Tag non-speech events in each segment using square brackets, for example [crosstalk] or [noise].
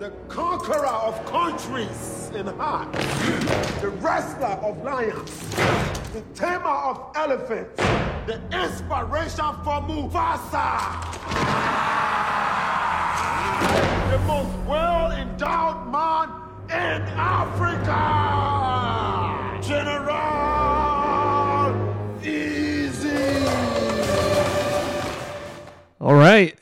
the conqueror of countries and hearts, the wrestler of lions, the tamer of elephants, the inspiration for Mufasa, the most well endowed man in Africa, General Izzi. All right.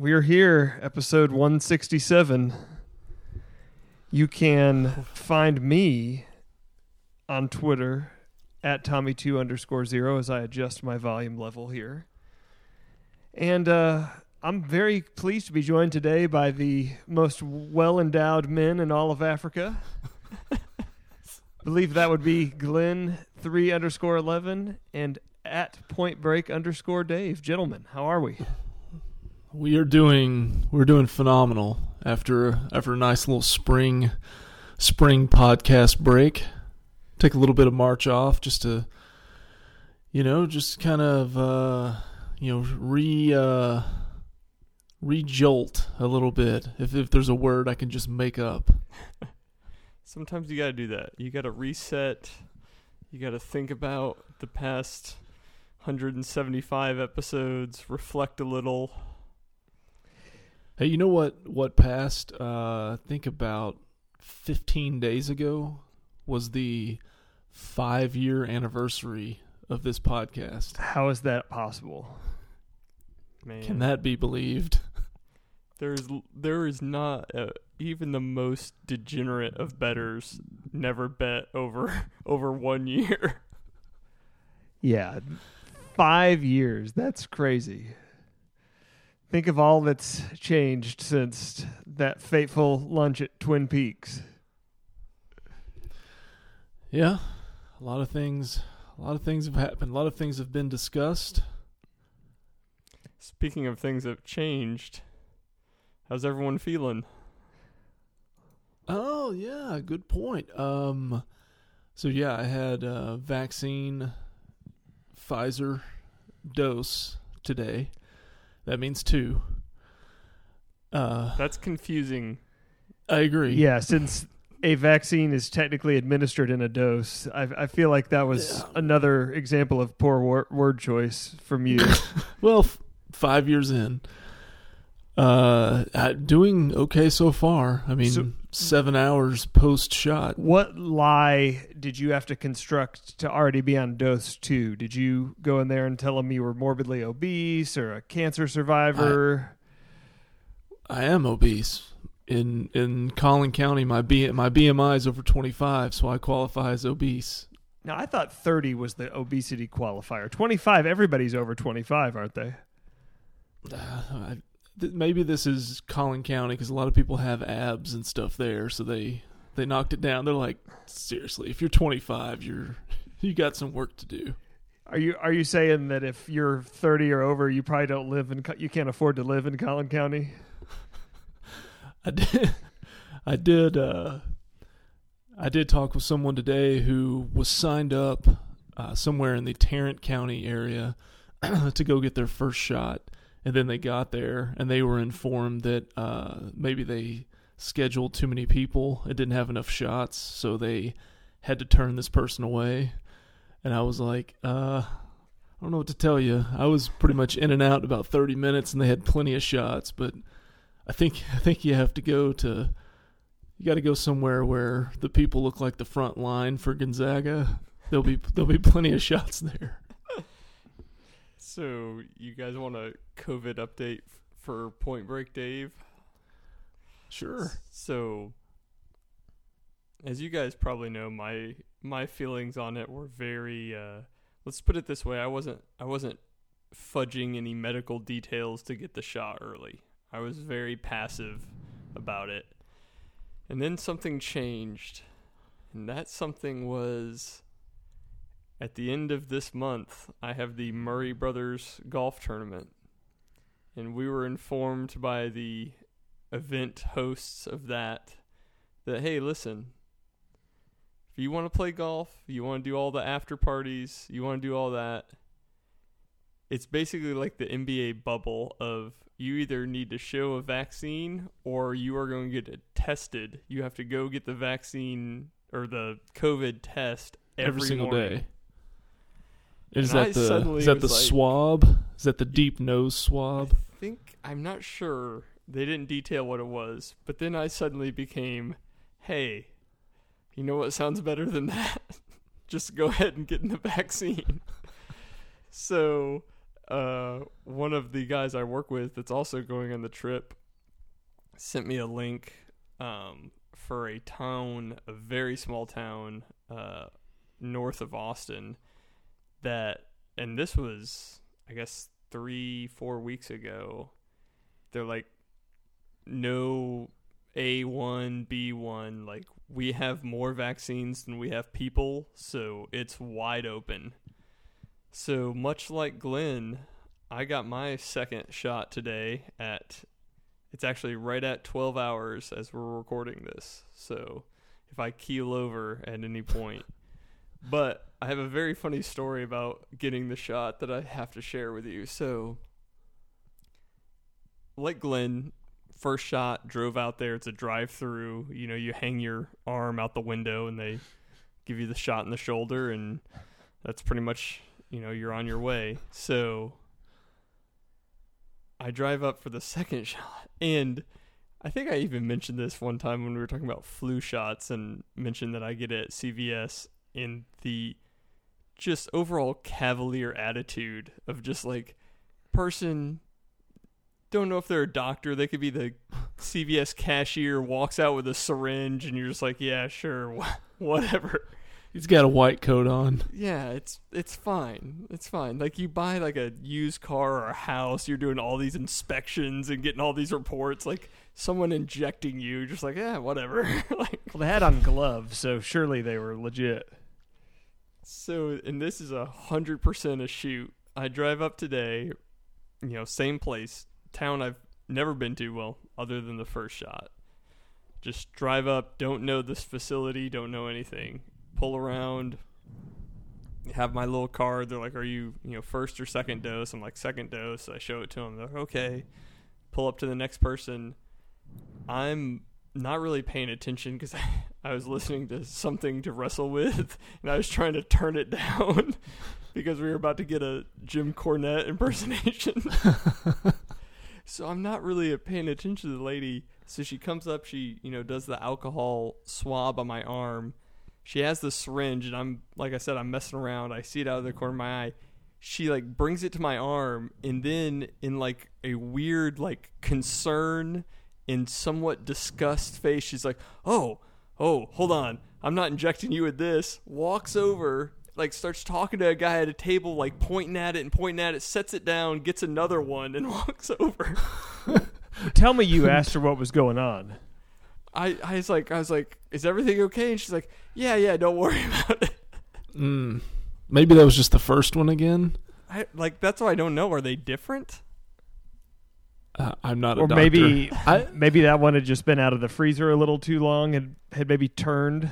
We're here, episode 167. You can find me on Twitter at Tommy2 underscore zero as I adjust my volume level here. And uh, I'm very pleased to be joined today by the most well endowed men in all of Africa. believe that would be Glenn three underscore eleven and at Point Break underscore Dave. Gentlemen, how are we? We are doing we're doing phenomenal after after a nice little spring spring podcast break. Take a little bit of March off just to you know, just kind of uh you know, re uh re-jolt a little bit. If if there's a word I can just make up. [laughs] Sometimes you got to do that. You got to reset. You got to think about the past 175 episodes, reflect a little. Hey, you know what what passed uh I think about 15 days ago was the 5 year anniversary of this podcast. How is that possible? Man, Can that be believed? there's there is not uh even the most degenerate of betters never bet over [laughs] over one year. Yeah, five years. That's crazy. Think of all that's changed since that fateful lunch at Twin Peaks. Yeah, a lot of things. A lot of things have happened. A lot of things have been discussed. Speaking of things that have changed, how's everyone feeling? Oh yeah, good point. Um, so yeah, I had a vaccine, Pfizer dose today. That means two. Uh, That's confusing. I agree. Yeah, since a vaccine is technically administered in a dose, I, I feel like that was Yeah. another example of poor wor- word choice from you. [laughs] Well, f- five years in, uh, uh, doing okay so far. I mean, So- seven hours post shot. what lie did you have to construct to already be on dose two? Did you go in there and tell them you were morbidly obese or a cancer survivor? I am obese. In in Collin County, my B, my BMI is over twenty five, so I qualify as obese. Now, I thought 30 was the obesity qualifier. 25, everybody's over 25, aren't they? Uh, I, th- maybe this is Collin County because a lot of people have abs and stuff there, so they they knocked it down. They're like, seriously, if you're 25, you're [laughs] you got some work to do. Are you are you saying that if you're 30 or over, you probably don't live in you can't afford to live in Collin County? [laughs] I did. I did. Uh, I did talk with someone today who was signed up uh, somewhere in the Tarrant County area [clears throat] to go get their first shot, and then they got there and they were informed that uh, maybe they scheduled too many people and didn't have enough shots, so they had to turn this person away. And I was like, uh, I don't know what to tell you. I was pretty much in and out about 30 minutes, and they had plenty of shots, but I think I think you have to go to you got to go somewhere where the people look like the front line for Gonzaga. There'll be there'll be plenty of shots there. So, you guys want a COVID update f- for Point Break, Dave? Sure. So, as you guys probably know, my my feelings on it were very. Uh, let's put it this way: I wasn't I wasn't fudging any medical details to get the shot early. I was very passive about it, and then something changed, and that something was. At the end of this month, I have the Murray Brothers golf tournament, and we were informed by the event hosts of that that hey listen if you want to play golf you want to do all the after parties you want to do all that it's basically like the NBA bubble of you either need to show a vaccine or you are going to get it tested. You have to go get the vaccine or the COVID test every, every, single morning. day. Is And I that the is that the like- swab? Is that the deep nose swab? I think I'm not sure. They didn't detail what it was, but then I suddenly became, hey, you know what sounds better than that? [laughs] Just go ahead and get in the vaccine. [laughs] so, uh, one of the guys I work with that's also going on the trip sent me a link um, for a town, a very small town uh, north of Austin. That, and this was, I guess, three, four weeks ago. They're like, no A1, B1. Like, we have more vaccines than we have people, so it's wide open. So, much like Glenn, I got my second shot today at, it's actually right at 12 hours as we're recording this. So, if I keel over at any point. But I have a very funny story about getting the shot that I have to share with you. So, like Glenn, first shot, drove out there. It's a drive through. You know, you hang your arm out the window and they give you the shot in the shoulder, and that's pretty much, you know, you're on your way. So, I drive up for the second [laughs] shot. And I think I even mentioned this one time when we were talking about flu shots and mentioned that I get it at CVS in the just overall cavalier attitude of just like person don't know if they're a doctor they could be the CVS cashier walks out with a syringe and you're just like yeah sure [laughs] wh- whatever He's got a white coat on. yeah it's it's fine it's fine like you buy like a used car or a house you're doing all these inspections and getting all these reports like someone injecting you just like yeah whatever [laughs] like Well, they had on gloves, so surely they were legit. So, and this is a hundred percent a shoot. I drive up today, you know, same place, town I've never been to. Well, other than the first shot, just drive up. Don't know this facility. Don't know anything. Pull around. Have my little card. They're like, "Are you, you know, first or second dose?" I'm like, "Second dose." I show it to them. They're like, "Okay." Pull up to the next person. I'm not really paying attention because I, [laughs] I was listening to something to wrestle with, and I was trying to turn it [laughs] down because we were about to get a Jim Cornette impersonation. [laughs] so I'm not really paying attention to the lady. So she comes up, she you know does the alcohol swab on my arm. She has the syringe, and I'm like I said, I'm messing around. I see it out of the corner of my eye. She like brings it to my arm, and then in like a weird like concern in somewhat disgust face, she's like, "Oh, oh, hold on, I'm not injecting you with this." Walks over, like starts talking to a guy at a table, like pointing at it and pointing at it, sets it down, gets another one, and [laughs] walks over. [laughs] Tell me you asked her what was going on. I, I was like, I was like, "Is everything okay?" And she's like, "Yeah, yeah, don't worry [laughs] about it." Mm. Maybe that was just the first one again. I like that's why I don't know. Are they different? Uh, [laughs] I'm not a Or doctor. maybe [laughs] I, maybe that one had just been out of the freezer a little too long and had maybe turned.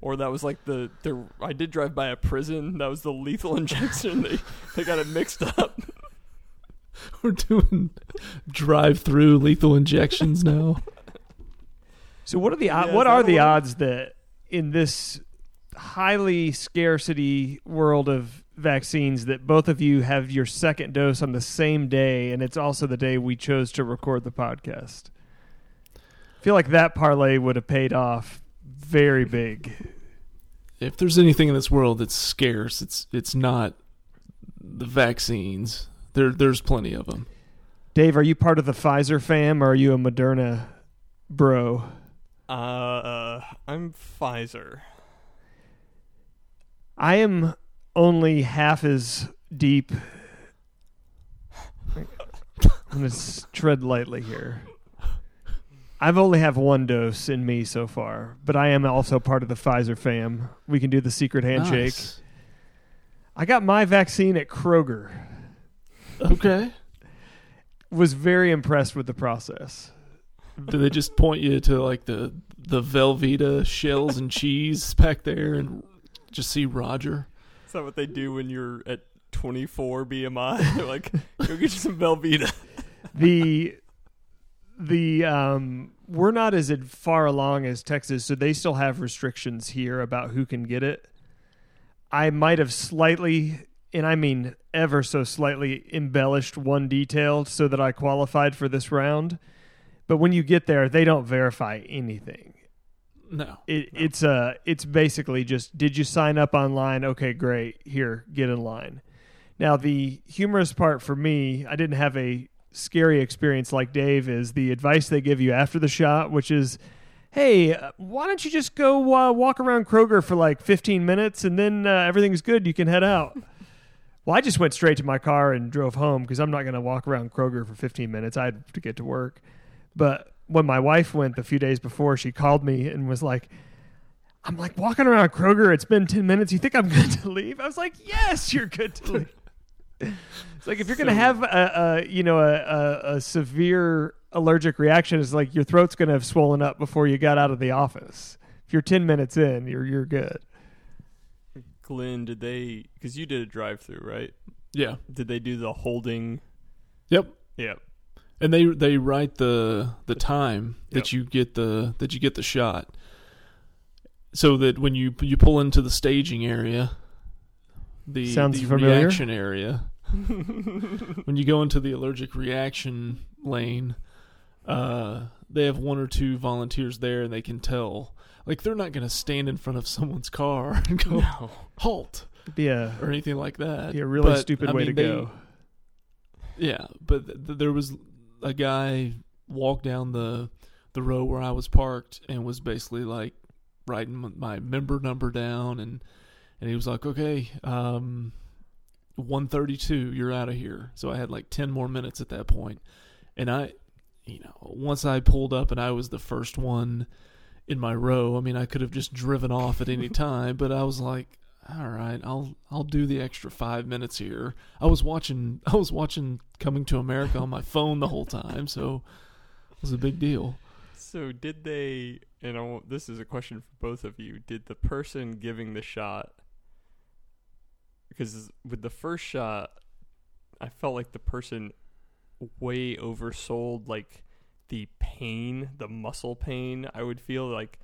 Or that was like the, the I did drive by a prison. That was the lethal [laughs] injection. they they got it mixed up. we're doing drive-through lethal injections now. So what are the Yeah, what are the one? odds that in this highly scarcity world of vaccines that both of you have your second dose on the same day and it's also the day we chose to record the podcast? I feel like that parlay would have paid off very big. If there's anything in this world that's scarce, it's it's not the vaccines. There there's plenty of them. Dave, are you part of the Pfizer fam or are you a Moderna bro? Uh, uh I'm Pfizer. I am only half as deep. I'm going to tread lightly here. I've only have one dose in me so far, but I am also part of the Pfizer fam. We can do the secret handshake. Nice. I got my vaccine at Kroger. Okay. Was very impressed with the process. Do they just point you to like the the Velveeta shells and cheese back there and just see Roger? Is that what they do when you're at 24 BMI. [laughs] They're like, go get you some Velveeta. [laughs] the the um we're not as far along as Texas, so they still have restrictions here about who can get it. I might have slightly, and I mean ever so slightly, embellished one detail so that I qualified for this round. But when you get there, they don't verify anything. No. It, It's uh, it's basically just did you sign up online? Okay, great. Here, get in line. Now the humorous part for me, I didn't have a scary experience like Dave is the advice they give you after the shot, which is, hey, uh, why don't you just go uh, walk around Kroger for like 15 minutes and then uh, everything's good. You can head out. [laughs] Well, I just went straight to my car and drove home because I'm not going to walk around Kroger for 15 minutes. I had to get to work. But when my wife went the few days before, she called me and was like, I'm like walking around Kroger. It's been 10 minutes. You think I'm good to leave? I was like, yes, you're good to leave. It's like if you're going to have a, a you know a, a, a severe allergic reaction, it's like your throat's going to have swollen up before you got out of the office. If you're 10 minutes in, you're you're good. Glenn, did they? Because you did a drive-through, right? Yeah. Did they do the holding? Yep. Yeah. And they they write the the time that Yep. you get the that you get the shot, so that when you you pull into the staging area, the Sounds the familiar. reaction area, [laughs] when you go into the allergic reaction lane, uh, they have one or two volunteers there, and they can tell. Like they're not going to stand in front of someone's car [laughs] and go No. halt It'd be a or anything like that. be a really But, stupid I way mean, to they- go. Yeah, but th- th- there was a guy walked down the the row where I was parked and was basically like writing my member number down and and he was like, "Okay, um 132, you're out of here." So I had like 10 more minutes at that point. And I you know, once I pulled up and I was the first one in my row, I mean, I could have just driven off at any [laughs] time, but I was like, all right, I'll I'll do the extra five minutes here. I was watching [laughs] I was watching Coming to America on my phone the whole time, so it was a big deal. So did they? And I this is a question for both of you. Did the person giving the shot? Because with the first shot, I felt like the person way oversold like the pain, the muscle pain. I would feel like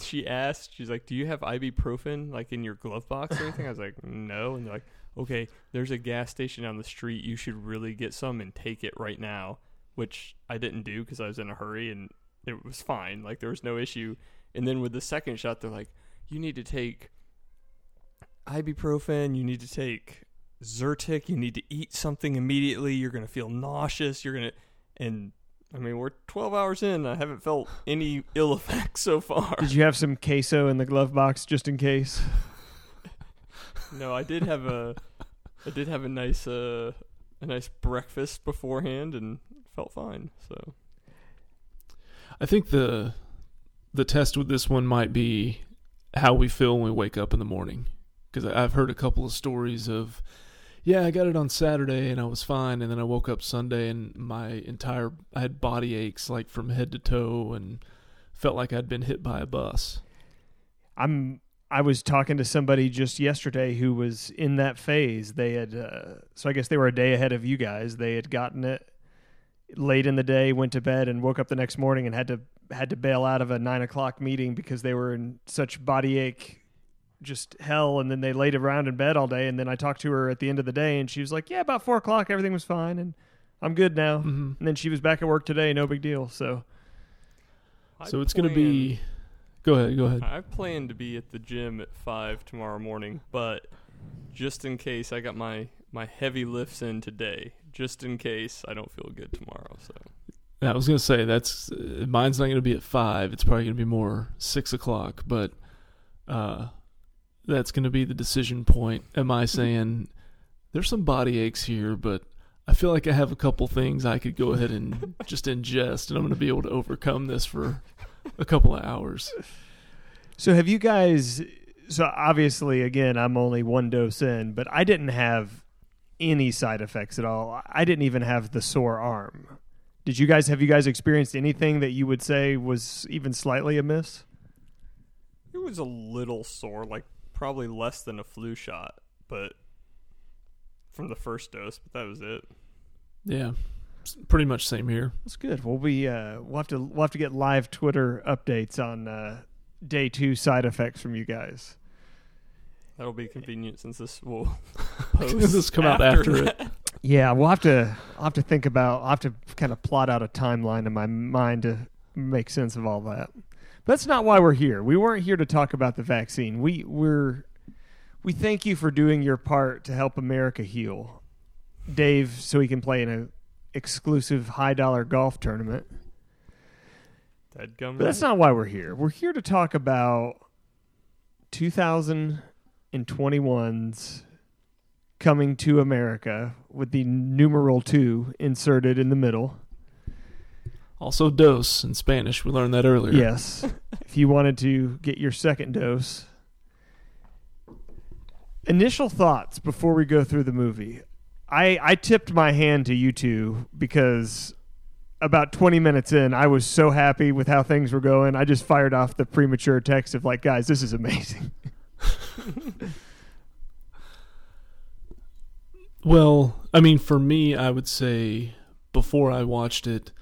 she asked, she's like, "Do you have ibuprofen like in your glove box or anything?" I was like, "No," and they're like, "Okay, there's a gas station down the street. You should really get some and take it right now." Which I didn't do because I was in a hurry and it was fine. Like there was no issue. And then with the second shot, they're like, "You need to take ibuprofen. You need to take Zyrtec. You need to eat something immediately. You're gonna feel nauseous. You're gonna and." I mean, we're 12 hours in. I haven't felt any ill effects so far. Did you have some queso in the glove box just in case? [laughs] No, I did have a, I did have a nice, uh, a nice breakfast beforehand and felt fine. So I think the the test with this one might be how we feel when we wake up in the morning because I've heard a couple of stories of yeah, I got it on Saturday and I was fine and then I woke up Sunday and my entire I had body aches like from head to toe and felt like I'd been hit by a bus. I'm I was talking to somebody just yesterday who was in that phase. They had uh, so I guess they were a day ahead of you guys. They had gotten it late in the day, went to bed, and woke up the next morning and had to had to bail out of a nine o'clock meeting because they were in such body ache, just hell. And then they laid around in bed all day. And then I talked to her at the end of the day, and she was like, "Yeah, about four o'clock, everything was fine, and I'm good now." Mm-hmm. And then she was back at work today, no big deal. So I So it's going to be Go ahead, go ahead. I plan to be at the gym at five tomorrow morning, but just in case, I got my my heavy lifts in today. Just in case I don't feel good tomorrow. So I was gonna say that's uh, mine's not gonna be at five. It's probably gonna be more six o'clock. But uh, that's gonna be the decision point. Am I saying there's some body aches here, but I feel like I have a couple things I could go ahead and [laughs] just ingest, and I'm gonna be able to overcome this for a couple of hours. So have you guys? So obviously, again, I'm only one dose in, but I didn't have any side effects at all. I didn't even have the sore arm. Did you guys have you guys experienced anything that you would say was even slightly amiss? it was a little sore, like probably less than a flu shot, but from the first dose, but that was it. Yeah, pretty much same here. That's good. We'll be uh, we'll have to we'll have to get live Twitter updates on uh, day two side effects from you guys. That'll be convenient since this will [laughs] This post come out after it. Yeah, we'll have to I'll have to think about I'll have to kind of plot out a timeline in my mind to make sense of all that. That's not why we're here. We weren't here to talk about the vaccine. We we're we thank you for doing your part to help America heal. Dave so he can play in a exclusive high dollar golf tournament. Dadgum But that's not why we're here. We're here to talk about 2021's coming to America with the numeral 2 inserted in the middle. Also, dose in Spanish. We learned that earlier. Yes. [laughs] if you wanted to get your second dose. Initial thoughts before we go through the movie. I, I tipped my hand to you two because about 20 minutes in, I was so happy with how things were going. I just fired off the premature text of, like, guys, this is amazing. [laughs] Well, I mean, for me, I would say before I watched it,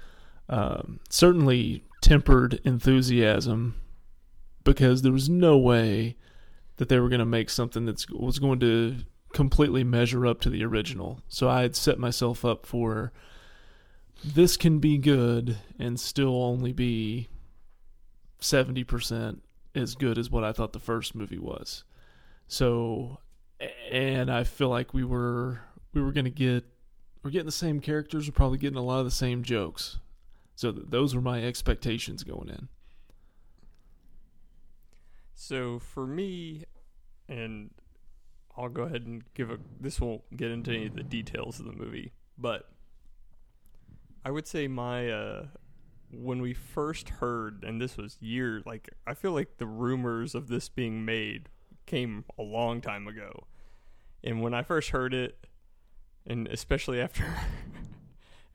um, certainly tempered enthusiasm because there was no way that they were going to make something that was going to completely measure up to the original. So I had set myself up for this can be good and still only be 70% as good as what I thought the first movie was. So and I feel like we were we were going to get we're getting the same characters, we're probably getting a lot of the same jokes. So th- those were my expectations going in. So for me, and I'll go ahead and give a. This won't get into any of the details of the movie, but I would say my uh, when we first heard, and this was years. Like I feel like the rumors of this being made came a long time ago, and when I first heard it, and especially after. [laughs]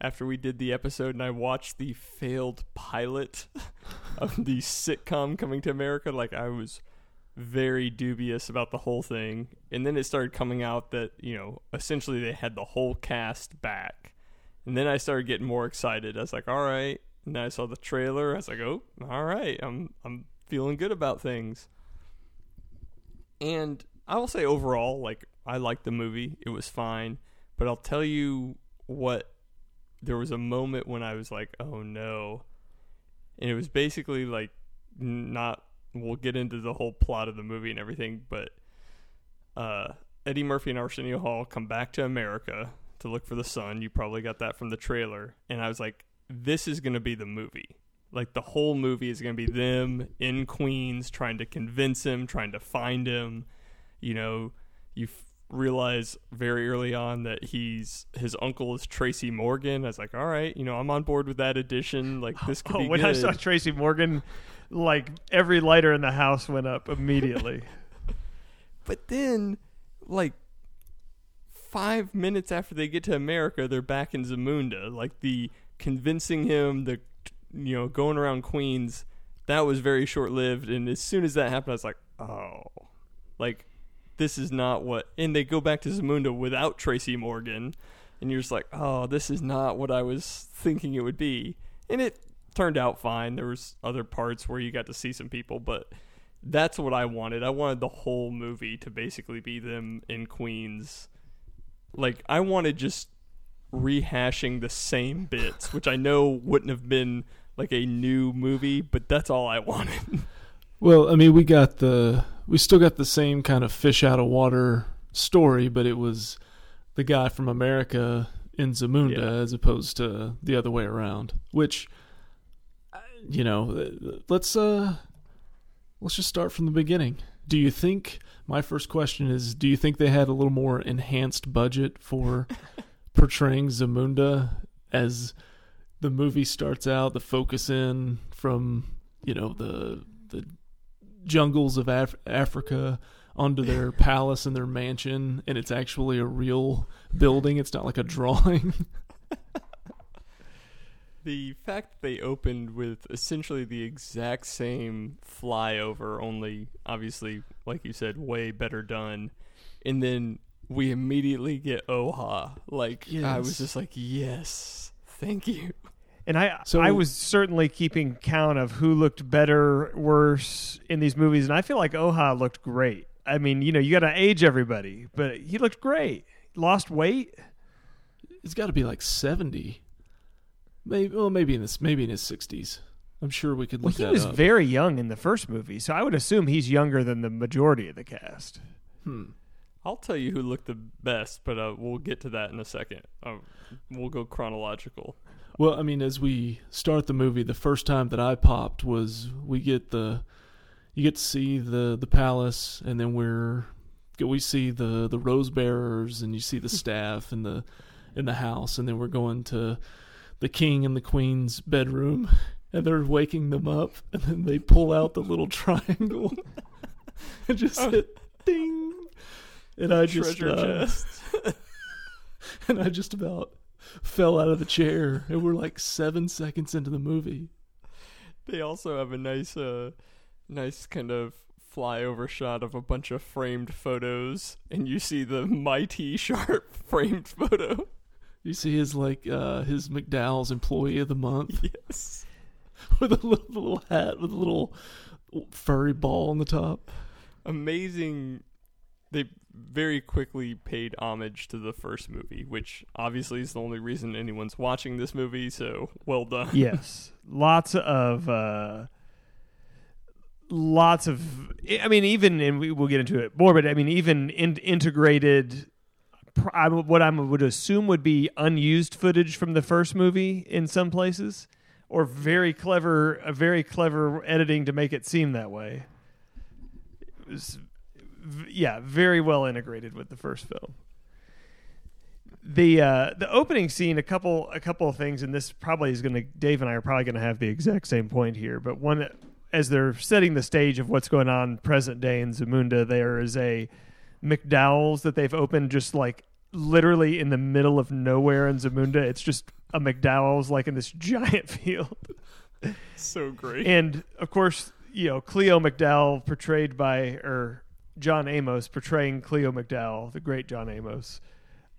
After we did the episode and I watched the failed pilot [laughs] of the sitcom coming to America, like I was very dubious about the whole thing. And then it started coming out that, you know, essentially they had the whole cast back. And then I started getting more excited. I was like, all right. And then I saw the trailer. I was like, oh, all right. I'm I'm feeling good about things. And I will say overall, like I liked the movie. It was fine. But I'll tell you what there was a moment when I was like, oh no. And it was basically like not we'll get into the whole plot of the movie and everything, but uh, Eddie Murphy and Arsenio Hall come back to America to look for the sun. You probably got that from the trailer. And I was like, this is going to be the movie. Like the whole movie is going to be them in Queens trying to convince him, trying to find him. You know, you realize very early on that he's his uncle is Tracy Morgan. I was like, all right, you know, I'm on board with that addition. Like this could Oh, be when good. I saw Tracy Morgan, like every lighter in the house went up immediately. [laughs] But then, like five minutes after they get to America, they're back in Zamunda. Like the convincing him, the you know going around Queens, that was very short lived. And as soon as that happened, I was like, oh, like this is not what. And they go back to Zamunda without Tracy Morgan, and you're just like, oh, this is not what I was thinking it would be. And it turned out fine. There was other parts where you got to see some people, but that's what I wanted. I wanted the whole movie to basically be them in Queens. Like I wanted just rehashing the same bits, which I know wouldn't have been like a new movie, but that's all I wanted. [laughs] Well, I mean, we got the we still got the same kind of fish out of water story, but it was the guy from America in Zamunda Yeah. as opposed to the other way around. Which, uh, you know, uh, let's uh, let's just start from the beginning. Do you think? My first question is: Do you think they had a little more enhanced budget for [laughs] portraying Zamunda as the movie starts out? The focus in from you know the the jungles of Af- Africa onto their [laughs] palace and their mansion, and it's actually a real building. It's not like a drawing. [laughs] the fact that they opened with essentially the exact same flyover, only obviously, like you said, way better done, and then we immediately get Oha. Like I was just like, yes, thank you. And I So- I was certainly keeping count of who looked better, worse in these movies, and I feel like Oha looked great. I mean, you know, you got to age everybody, but he looked great. Lost weight. It's got to be like seventy. Maybe well, maybe in this, maybe in his sixties. I'm sure we could Well, look he that was up. very young in the first movie, so I would assume he's younger than the majority of the cast. hmm. I'll tell you who looked the best, but uh, we'll get to that in a second. Uh, we'll go chronological. Well, I mean, as we start the movie, the first time that I popped was we get the you get to see the the palace, and then we're we see the the rose bearers, and you see the [laughs] staff and the in the house, and then we're going to the king and the queen's bedroom, and they're waking them up, and then they pull out the little [laughs] triangle [laughs] and just hit ding, and I just Treasure uh, chest. and I just about fell out of the chair, and we're like seven seconds into the movie. They also have a nice, uh, nice kind of flyover shot of a bunch of framed photos, and you see the mighty [laughs] sharp framed photo. You see his like uh his McDowell's employee of the month Yes. [laughs] with a little, little hat with a little furry ball on the top. Amazing. They very quickly paid homage to the first movie, which obviously is the only reason anyone's watching this movie. So well done. [laughs] yes, lots of uh, lots of. I mean, even and we, we'll get into it more, but I mean, even in, integrated. I What I would assume would be unused footage from the first movie in some places, or very clever, a very clever editing to make it seem that way. It was, yeah, very well integrated with the first film the uh, the opening scene, a couple a couple of things, and this probably is going to Dave and I are probably going to have the exact same point here. But one, as they're setting the stage of what's going on present day in Zamunda, there is a McDowell's that they've opened just like literally in the middle of nowhere in Zamunda. It's just a McDowell's like in this [laughs] giant field. So great. And of course, you know, Cleo McDowell portrayed by or John Amos portraying Cleo McDowell, the great John Amos,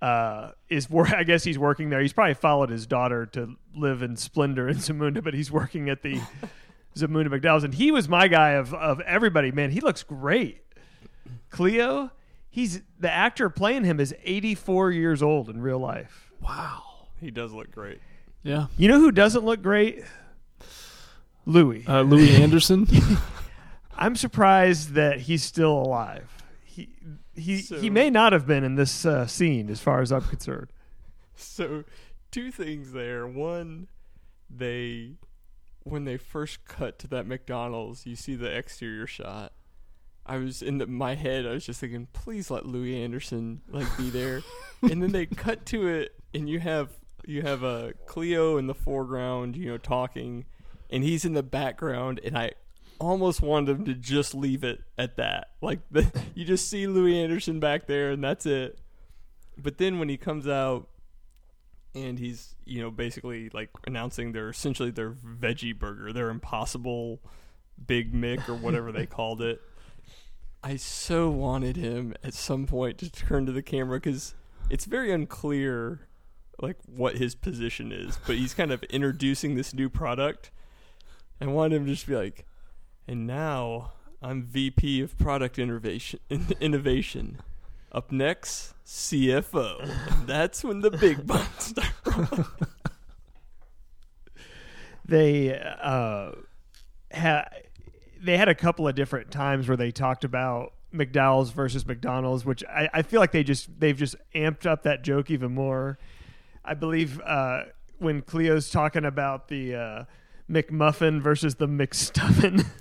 uh, is wor- [laughs] I guess he's working there. He's probably followed his daughter to live in splendor in Zamunda, but he's working at the [laughs] Zamunda McDowell's, and he was my guy of of everybody. Man, he looks great. Cleo, he's the actor playing him is 84 years old in real life. Wow. he does look great. Yeah. You know who doesn't look great? Louie. Uh, Louie [laughs] Anderson. I'm surprised that he's still alive. He he So- he may not have been in this uh, scene, as far as I'm concerned. [laughs] So, two things there. One, they when they first cut to that McDonald's, you see the exterior shot. I was in the, my head. I was just thinking, please let Louie Anderson like be there. and then they [laughs] cut to it, and you have you have a Cleo in the foreground, you know, talking, and he's in the background. And I almost wanted him to just leave it at that. Like the, [laughs] you just see Louie Anderson back there, and that's it. But then when he comes out and he's you know basically like announcing their essentially their veggie burger, their impossible Big Mick or whatever they [laughs] called it. I so wanted him at some point to turn to the camera because it's very unclear like what his position is, but he's kind of introducing this new product. I wanted him to just be like, and now I'm VP of Product Innovation. Innovation. Up next, CFO. [laughs] That's when the big bucks start. [laughs] They uh, had they had a couple of different times where they talked about McDowell's versus McDonald's, which I, I feel like they just they've just amped up that joke even more. I believe uh, when Cleo's talking about the uh, McMuffin versus the McStuffin. [laughs]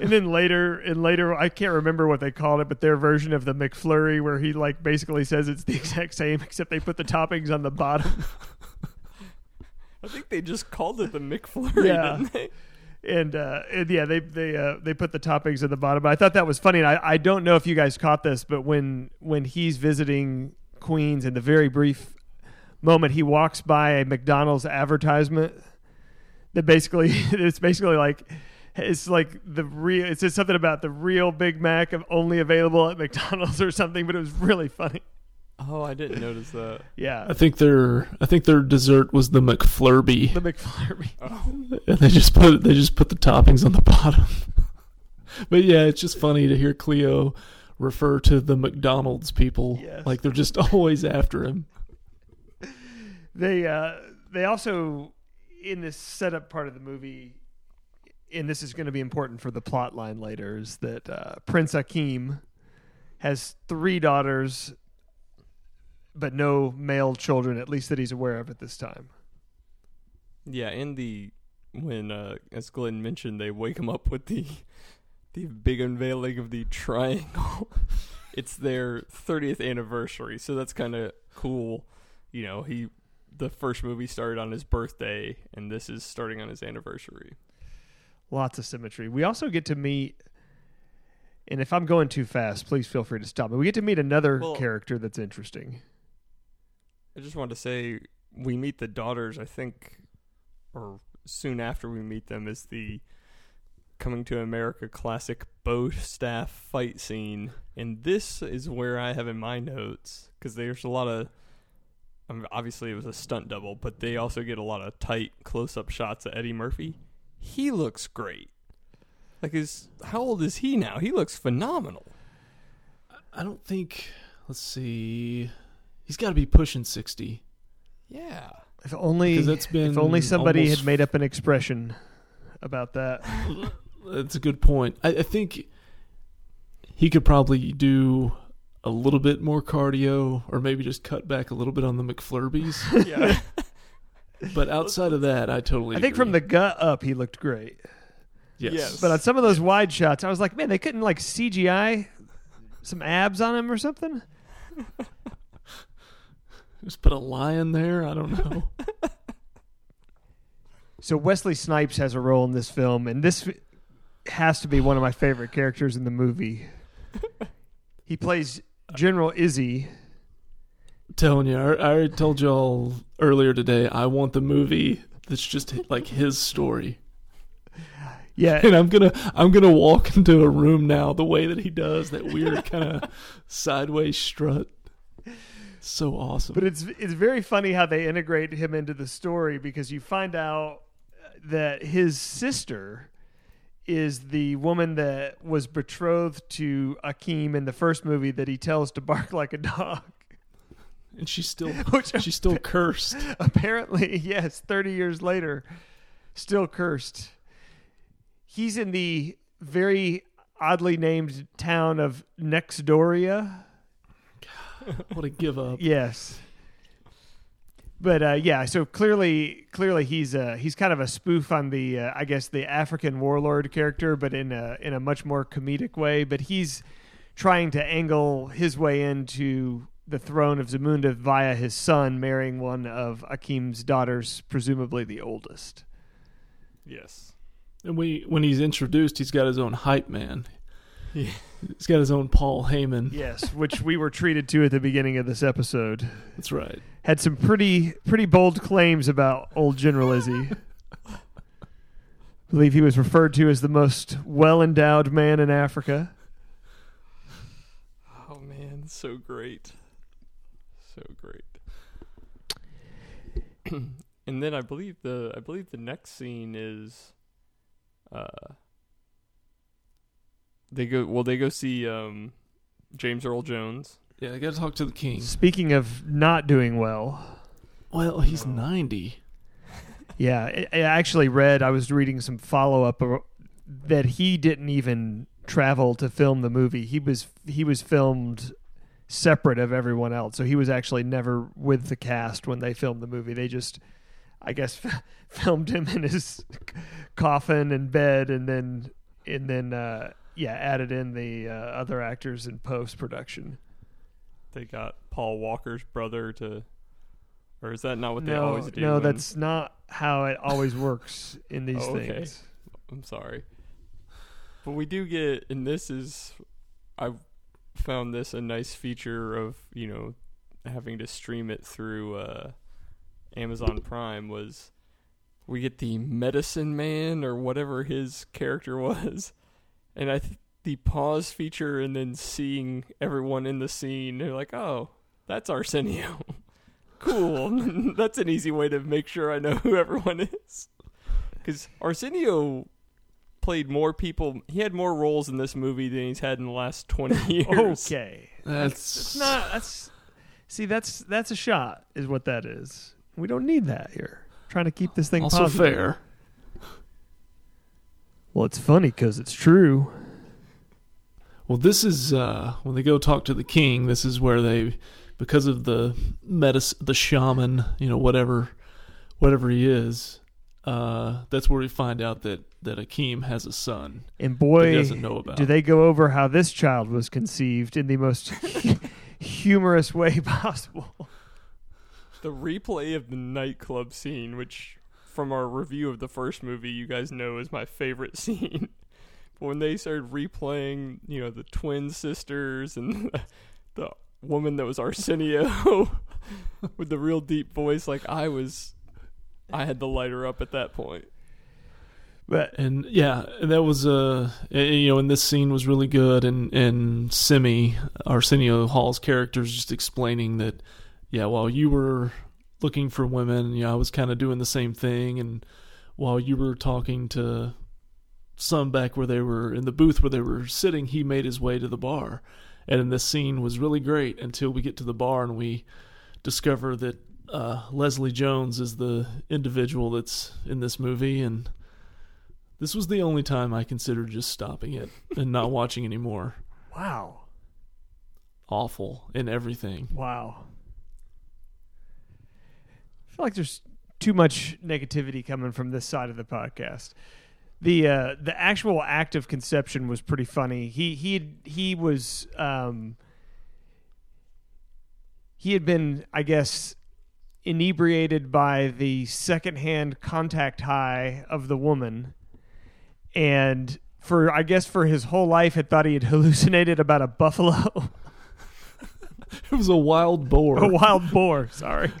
and then later and later I can't remember what they called it, but their version of the McFlurry where he like basically says it's the [laughs] exact same except they put the toppings on the bottom. I think they just called it the McFlurry, Yeah. didn't they? and, uh, and yeah, they they uh, they put the toppings at the bottom. But I thought that was funny. And I, I don't know if you guys caught this, but when when he's visiting Queens in the very brief moment, he walks by a McDonald's advertisement that basically [laughs] it's basically like it's like the real. It says something about the real Big Mac of only available at McDonald's or something, but it was really funny. Oh, I didn't notice that. Yeah, I think their I think their dessert was the McFlurby, the McFlurry. Oh, [laughs] and they just put they just put the toppings on the bottom. [laughs] but yeah, it's just funny to hear Cleo refer to the McDonald's people Yes. like they're just always after him. They uh, they also in this setup part of the movie, and this is going to be important for the plot line later, is that uh, Prince Akeem has three daughters, but no male children, at least that he's aware of at this time. yeah, and the when uh, as Glenn mentioned, they wake him up with the [laughs] the big unveiling of the triangle. [laughs] it's their 30th anniversary, so that's kind of cool. You know, he the first movie started on his birthday, and this is starting on his anniversary. Lots of symmetry. We also get to meet, and if I'm going too fast, please feel free to stop me. We get to meet another Well- character that's interesting. I just wanted to say we meet the daughters. I think, or soon after we meet them, is the coming to America classic bow staff fight scene, and this is where I have in my notes because there's a lot of. I mean, obviously, it was a stunt double, but they also get a lot of tight close-up shots of Eddie Murphy. He looks great. Like, is how old is he now? He looks phenomenal. I don't think. Let's see. He's got to be pushing sixty. Yeah. If only that's been if only somebody had made up an expression about that. [laughs] That's a good point. I, I think he could probably do a little bit more cardio, or maybe just cut back a little bit on the McFlurbies. [laughs] Yeah. but outside of that, I totally. I think from the gut up, he looked great. yes. Yes. But on some of those wide shots, I was like, man, they couldn't like CGI some abs on him or something. [laughs] just put a lion there. I don't know. [laughs] So Wesley Snipes has a role in this film, and this has to be one of my favorite characters in the movie. he plays General Izzi. telling you, I, I told y'all earlier today. I want the movie that's just like his story, Yeah, and I'm gonna I'm gonna walk into a room now the way that he does that weird [laughs] kind of sideways strut. So awesome. But it's it's very funny how they integrate him into the story because you find out that his sister is the woman that was betrothed to Akeem in the first movie that he tells to bark [laughs] like a dog. and she's still [laughs] Which she's still cursed. apparently, [laughs] yes, 30 years later, still cursed. He's in the very oddly named town of Nextdoria. What a give up. Yes. But uh, yeah, so clearly, clearly he's uh, he's kind of a spoof on the uh, I guess the African warlord character, but in a in a much more comedic way. But he's trying to angle his way into the throne of Zamunda via his son marrying one of Akeem's daughters, presumably the oldest. Yes. And we when he's introduced, he's got his own hype man. Yeah. [laughs] He's got his own Paul Heyman. Yes, which we were treated to at the beginning of this episode. That's right. Had some pretty pretty bold claims about old General Izzi. [laughs] believe he was referred to as the most well endowed man in Africa. Oh man, so great. So great. [clears throat] and then I believe the I believe the next scene is uh they go well they go see um James Earl Jones. Yeah, they got to talk to the king. Speaking of not doing well, Well, he's No. 90. [laughs] yeah, I, I actually read, I was reading some follow up that he didn't even travel to film the movie. He was he was filmed separate of everyone else. So he was actually never with the cast when they filmed the movie. They just I guess [laughs] filmed him in his [laughs] coffin and bed and then and then uh yeah, added in the uh, other actors in post production. They got Paul Walker's brother to or is that not what they no, always do? no, when- that's not how it always works in these [laughs] Oh, okay. things. I'm sorry. But we do get, and this is, I found this a nice feature of, you know, having to stream it through uh, Amazon Prime was we get the medicine man or whatever his character [laughs] was, and I th- the pause feature and then seeing everyone in the scene, they're like, oh, that's Arsenio. [laughs] cool. [laughs] that's an easy way to make sure I know [laughs] who everyone is. Because Arsenio played more people. He had more roles in this movie than he's had in the last twenty years. Okay, That's it's not. That's see. That's that's a shot. Is what that is. We don't need that here. trying to keep this thing also positive. fair. Well, it's funny because it's true. Well, this is uh, when they go talk to the king. This is where they, because of the medicine, the shaman, you know, whatever, whatever he is. Uh, that's where we find out that that Akeem has a son. And that boy, he doesn't know about. do they go over how this child was conceived in the most [laughs] humorous way [laughs] possible. The replay of the nightclub scene, which from our review of the first movie, you guys know is my favorite [laughs] scene. but when they started replaying, you know, the twin sisters and [laughs] the woman that was Arsenio [laughs] with the real deep voice, like I was, I had the lighter up at that point. But and yeah, and that was uh, you know, and this scene was really good, and and Semmi Arsenio Hall's character is just explaining that, yeah, while you were looking for women, you know, I was kind of doing the same thing, and while you were talking to some back where they were in the booth where they were sitting, he made his way to the bar, and in this scene was really great until we get to the bar and we discover that uh, Leslie Jones is the individual that's in this movie, and this was the only time I considered just stopping it and not watching anymore. wow, Awful in everything. wow. I feel like there's too much negativity coming from this side of the podcast. The uh, the actual act of conception was pretty funny. He he he was um, he had been, I guess, inebriated by the secondhand contact high of the woman, and for I guess for his whole life had thought he had [laughs] hallucinated about a buffalo, It was a wild boar [laughs] a wild boar. Sorry.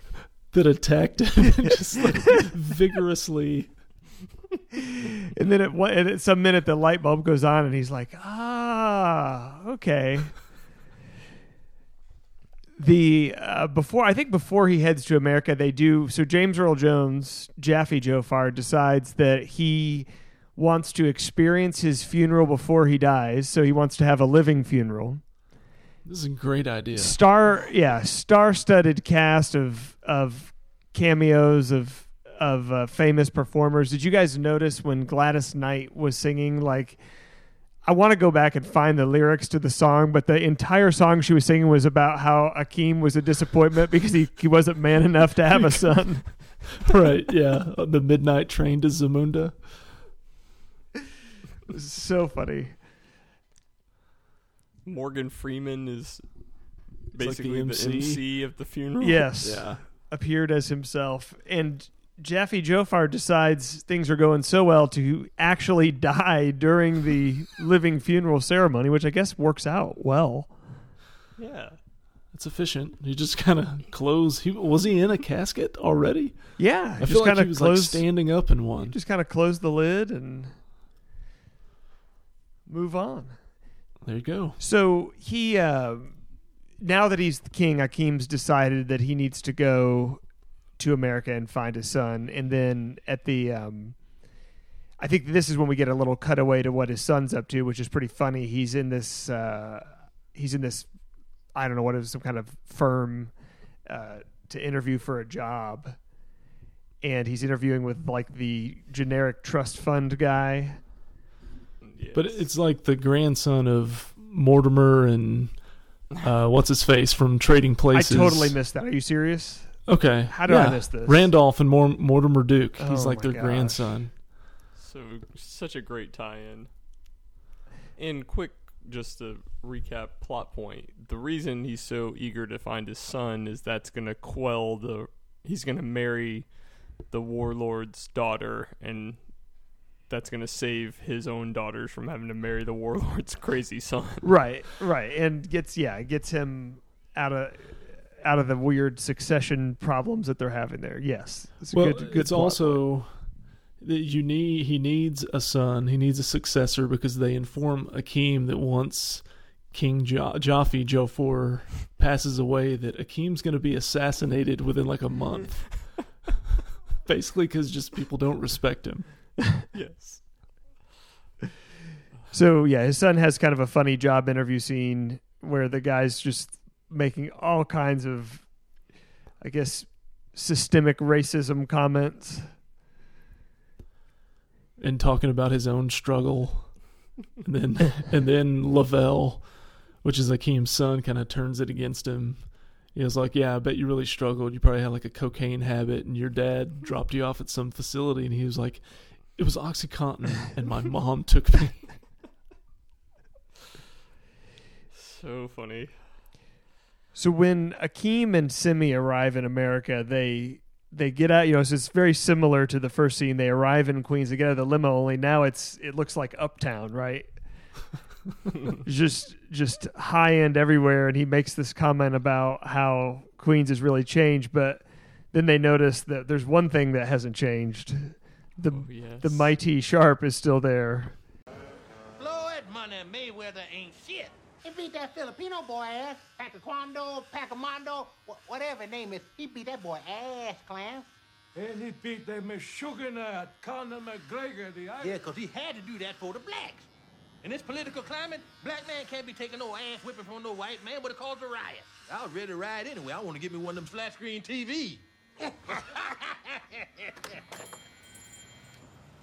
That attacked him and [laughs] just like vigorously. [laughs] And then at, one, at some minute, the light bulb goes on, and he's like, "Ah, okay." The uh, before I think before he heads to America, they do so. James Earl Jones, Jaffe Joffer, decides that he wants to experience his funeral before he dies, so he wants to have a living funeral. This is a great idea. Star, yeah, star-studded cast of of cameos of of uh, famous performers. Did you guys notice when Gladys Knight was singing? Like, I want to go back and find the lyrics to the song, but the entire song she was singing was about how Akeem was a disappointment because he he wasn't man enough to have a son. [laughs] right? Yeah, the midnight train to Zamunda. It was so funny. Morgan Freeman is like the basically the, MC. MC. of the funeral. Yes, [laughs] Yeah, appeared as himself and. Jaffe Joffer decides things are going so well to actually [laughs] die during the living funeral ceremony, which I guess works out well. Yeah. it's efficient. He just kind of close. He was he in a casket already? Yeah, I just feel like he was like standing up in one. just kind of close the lid and move on. There you go. So he, uh, now that he's the king, Akeem's decided that he needs to go to America and find his son. And then at the, um, I think this is when we get a little cutaway to what his son's up to, which is pretty funny. He's in this, uh, he's in this, I don't know what some kind of firm uh, to interview for a job. And he's interviewing with like the generic trust fund guy. But it's like the grandson of Mortimer and uh, what's his face from Trading Places. I totally missed that. Are you serious? Okay, How did I yeah. miss this? Randolph and Mor- Mortimer Duke. He's Oh like their gosh. grandson. So such a great tie-in. And quick, just to recap plot point: the reason he's so eager to find his son is that's going to quell the. He's going to marry the warlord's daughter, and that's going to save his own daughters from having to marry the warlord's [laughs] crazy son. Right, right, and gets yeah, gets him out of out of the weird succession problems that they're having there. Yes, it's a Well, good, good it's also that you need he needs a son, he needs a successor because they inform Akeem that once King jo- Jaffe Joffer passes away, that Akeem's going to be assassinated within like a month. [laughs] Basically, because just people don't respect him. [laughs] yes. So yeah, his son has kind of a funny job interview scene where the guy's just making all kinds of, I guess, systemic racism comments. and talking about his own struggle. And then [laughs] and then Lavelle, which is Akeem's son, kind of turns it against him. He was like, "Yeah, I bet you really struggled. You probably had like a cocaine habit, and your dad dropped you off at some facility." And he was like, "It was OxyContin, and my mom took me." [laughs] So funny. So when Akeem and Semmi arrive in America, they they get out. You know, so it's very similar to the first scene. They arrive in Queens. They get out of the limo. Only now it's it looks like Uptown, right? [laughs] just just high end everywhere. And he makes this comment about how Queens has really changed, but then they notice that there's one thing that hasn't changed. The oh, yes. the My-T-Sharp is still there. Floyd Money Mayweather ain't shit. He beat that Filipino boy ass, Pacaquando, Pacamondo, wh- whatever his name is. He beat that boy ass, clown. And he beat the Meshuggah, Conor McGregor, the Irish. Yeah, 'cause he had to do that for the blacks. In this political climate, black man can't be taking no ass whipping from no white man, but it caused a riot. I was ready to riot anyway. I want to get me one of them flat screen TV. [laughs]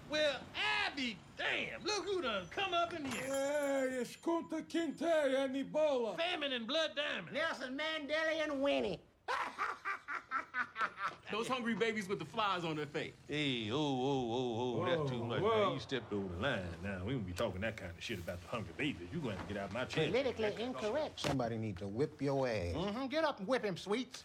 well, I be damn. Look who done come up in here. Hey, it's Kunta Kinte and Ebola. Famine and Blood Diamond. Nelson Mandela and Winnie. [laughs] Those hungry babies with the flies on their face. Hey, oh, oh, oh, oh, that's too much. whoa. Man. You stepped over the line. Now we won't be talking that kind of shit about the hungry babies. You're going to get out my chair? Politically incorrect. Somebody need to whip your ass. Mm-hmm. Get up and whip him, sweets.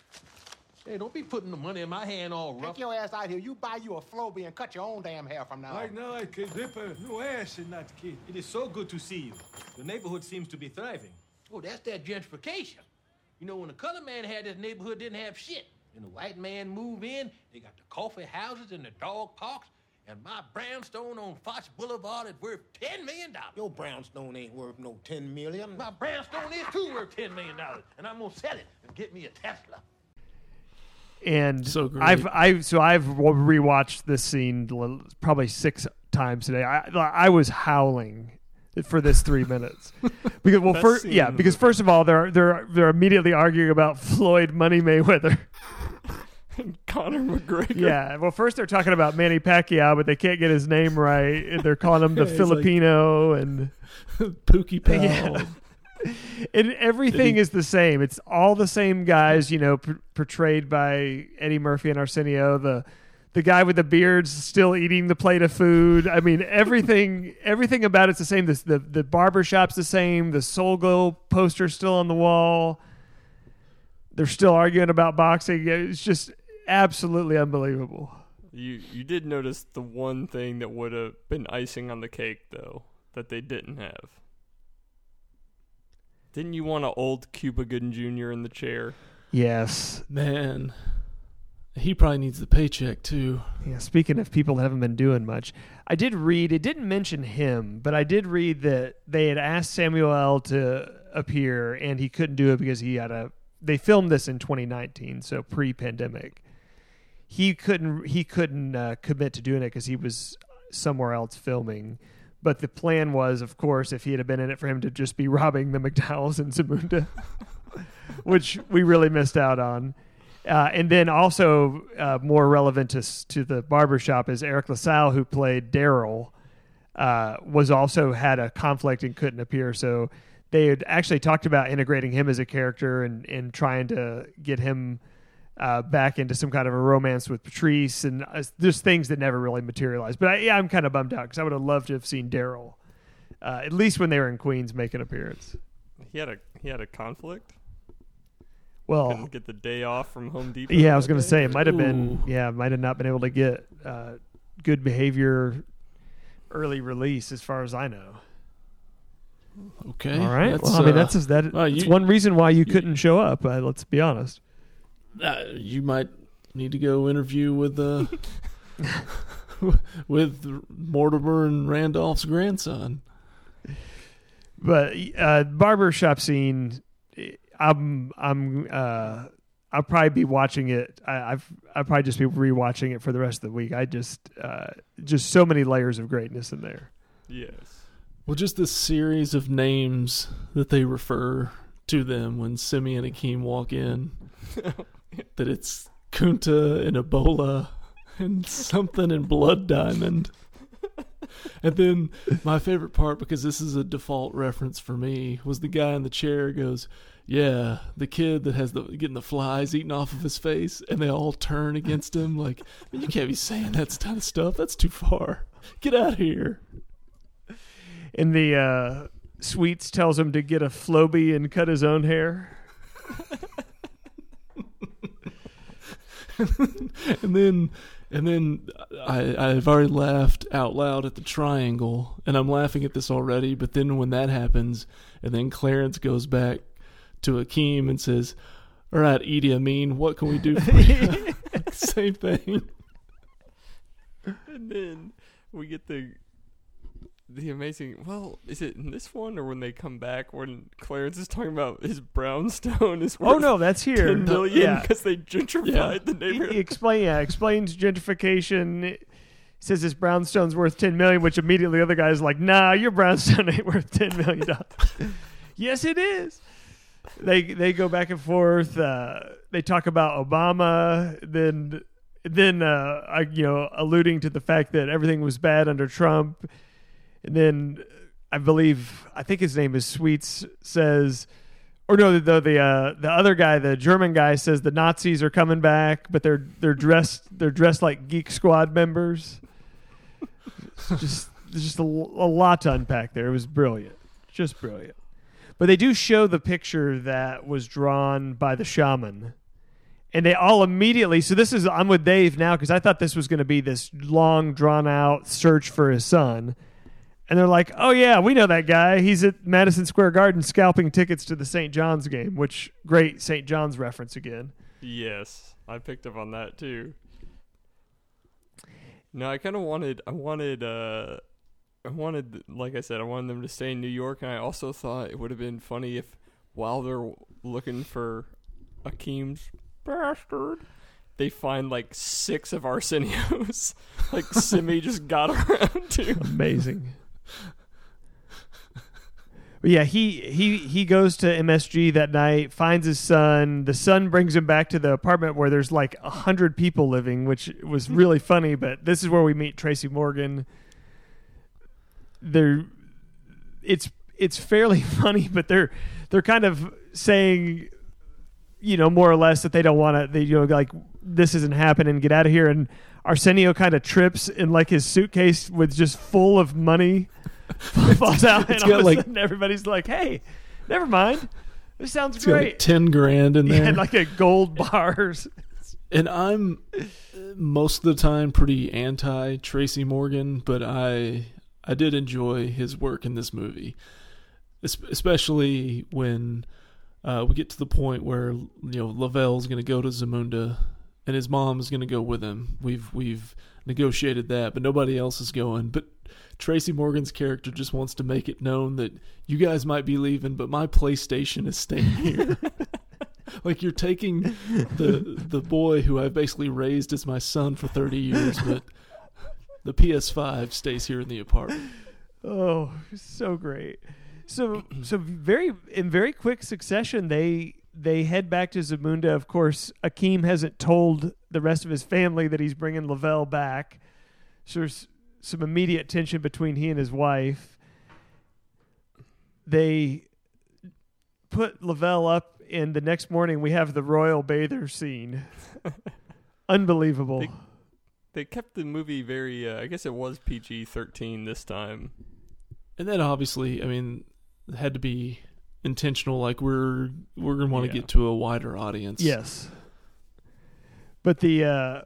Hey, don't be putting the money in my hand all rough. Take your ass out here. You buy you a Flowbee and cut your own damn hair from now Right on. now I can rip a new ass in that kid. It is so good to see you. The neighborhood seems to be thriving. Oh, that's that gentrification. You know, when the color man had this neighborhood, didn't have shit. And the white man move in, they got the coffee houses and the dog parks. And my brownstone on Fox Boulevard is worth $10 million. Your brownstone ain't worth no 10 million. My brownstone is too worth $10 million. And I'm going to sell it and get me a Tesla. And So great. I've I so I've rewatched this scene probably six times today. I I was howling for this three minutes [laughs] because well first yeah because first of all they're they're they're immediately arguing about Floyd Money Mayweather. And [laughs] Conor McGregor. yeah, well first they're talking about Manny Pacquiao, but they can't get his name right. They're calling him the [laughs] Yeah, he's like- Filipino and. Pookie Pal. Yeah. [laughs] and everything he- is the same. It's all the same guys, you know, p- portrayed by Eddie Murphy and Arsenio. The the guy with the beard's still eating the plate of food. I mean, everything [laughs] everything about it's the same. This the the barber shop's the same. The Soul Glo poster's still on the wall. They're still arguing about boxing. It's just absolutely unbelievable. You you did notice the one thing that would have been icing on the cake though that they didn't have. Didn't you want an old Cuba Gooding Jr. in the chair? Yes. Man, he probably needs the paycheck too. Yeah, speaking of people that haven't been doing much, I did read, it didn't mention him, but I did read that they had asked Samuel L. to appear and he couldn't do it because he had a, they filmed this in 2019, so pre pandemic. He couldn't, he couldn't uh, commit to doing it because he was somewhere else filming. But the plan was, of course, if he had been in it for him to just be [laughs] robbing the McDowells in Zamunda, [laughs] which we really missed out on. Uh, and then also uh, more relevant to to the barbershop is Eric LaSalle, who played Daryl, uh, was also had a conflict and couldn't appear. So they had actually talked about integrating him as a character and and trying to get him uh, back into some kind of a romance with Patrice, and uh, there's things that never really materialized. But I, yeah, I'm kind of bummed out because I would have loved to have seen Daryl, uh, at least when they were in Queens, make an appearance. He had a he had a conflict. Well, Couldn't get the day off from Home Depot. Yeah, I was going to say it might have been. Yeah, might have not been able to get uh, good behavior early release, as far as I know. Okay. All right. That's, Well, I mean, uh, that's that. well, That's you- one reason why you couldn't show up. Uh, let's be honest. Uh, you might need to go interview with uh, [laughs] with Mortimer and Randolph's grandson. But uh, barbershop scene, I'm I'm uh, I'll probably be watching it. I, I've I'll probably just be rewatching it for the rest of the week. I just uh, just so many layers of greatness in there. Yes. Well, just this series of names that they refer to them when Simeon and Akeem walk in. [laughs] [laughs] that it's Kunta and Ebola and something in Blood Diamond. and then my favorite part, because this is a default reference for me, was the guy in the chair goes, "Yeah, the kid that has the getting the flies eaten off of his face," and they all turn against him like, "You can't be saying that kind of stuff. That's too far. Get out of here." And the uh, Sweets tells him to get a Flowbee and cut his own hair. [laughs] [laughs] and then and then I, I've already laughed out loud at the triangle, and I'm laughing at this already. But then when that happens, and then Clarence goes back to Akeem and says, "All right, Idi Amin, what can we do for you?" [laughs] [laughs] Same thing. And then we get the the amazing. Well, is it in this one or when they come back when Clarence is talking about his brownstone is worth Oh no, that's here. ten million Yeah. because they gentrified Yeah. the He, neighborhood. he explain yeah explains gentrification. He says his brownstone's worth ten million, which immediately the other guy's like, "Nah, your brownstone [laughs] ain't worth ten million dollars." [laughs] yes, it is. They they go back and forth. Uh, they talk about Obama, then then uh, I, you know alluding to the fact that everything was bad under Trump, and then I believe I think his name is Sweets says or no, the the uh, the other guy, the German guy, says the Nazis are coming back, but they're they're dressed they're dressed like Geek Squad members. [laughs] just just a, a lot to unpack there. It was brilliant, just brilliant. But they do show the picture that was drawn by the shaman, and they all immediately. So this is I'm with Dave now because I thought this was going to be this long drawn out search for his son. And they're like, "Oh yeah, we know that guy. He's at Madison Square Garden scalping tickets to the St. John's game." Which great St. John's reference again. Yes, I picked up on that too. No, I kind of wanted, I wanted, uh, I wanted, like I said, I wanted them to stay in New York, and I also thought it would have been funny if, while they're looking for Akeem's bastard, they find like six of Arsenio's. [laughs] like Semmi just got around to. Amazing. But yeah, he he he goes to MSG that night, finds his son. The son brings him back to the apartment where there's like a hundred people living, which was really funny. But this is where we meet Tracy Morgan. They're it's it's fairly [laughs] funny, but they're they're kind of saying, you know, more or less that they don't want to. They you know like this isn't happening. Get out of here. And Arsenio kind of trips in like his suitcase with just full of money [laughs] falls out, and all of a sudden everybody's like, "Hey, never mind. This sounds It's got like great." ten grand in [laughs] there. yeah, like a gold bars. [laughs] and I'm uh, most of the time pretty anti Tracy Morgan, but I I did enjoy his work in this movie, Es- especially when uh, we get to the point where you know Lavelle's going to go to Zamunda, and his mom is going to go with him. We've we've negotiated that, but nobody else is going. But Tracy Morgan's character just wants to make it known that you guys might be leaving, but my PlayStation is staying here. [laughs] like you're taking the the boy who I've basically raised as my son for 30 years, but the PS5 stays here in the apartment. Oh, so great. So so very in very quick succession they they head back to Zamunda. Of course, Akeem hasn't told the rest of his family that he's bringing Lavelle back. So there's some immediate tension between he and his wife. They put Lavelle up, and the next morning we have the royal bather scene. [laughs] Unbelievable. They- They kept the movie very. Uh, I guess it was PG thirteen this time. And then obviously, I mean, had to be intentional. Like we're we're gonna want to Yeah. get to a wider audience. Yes. But the uh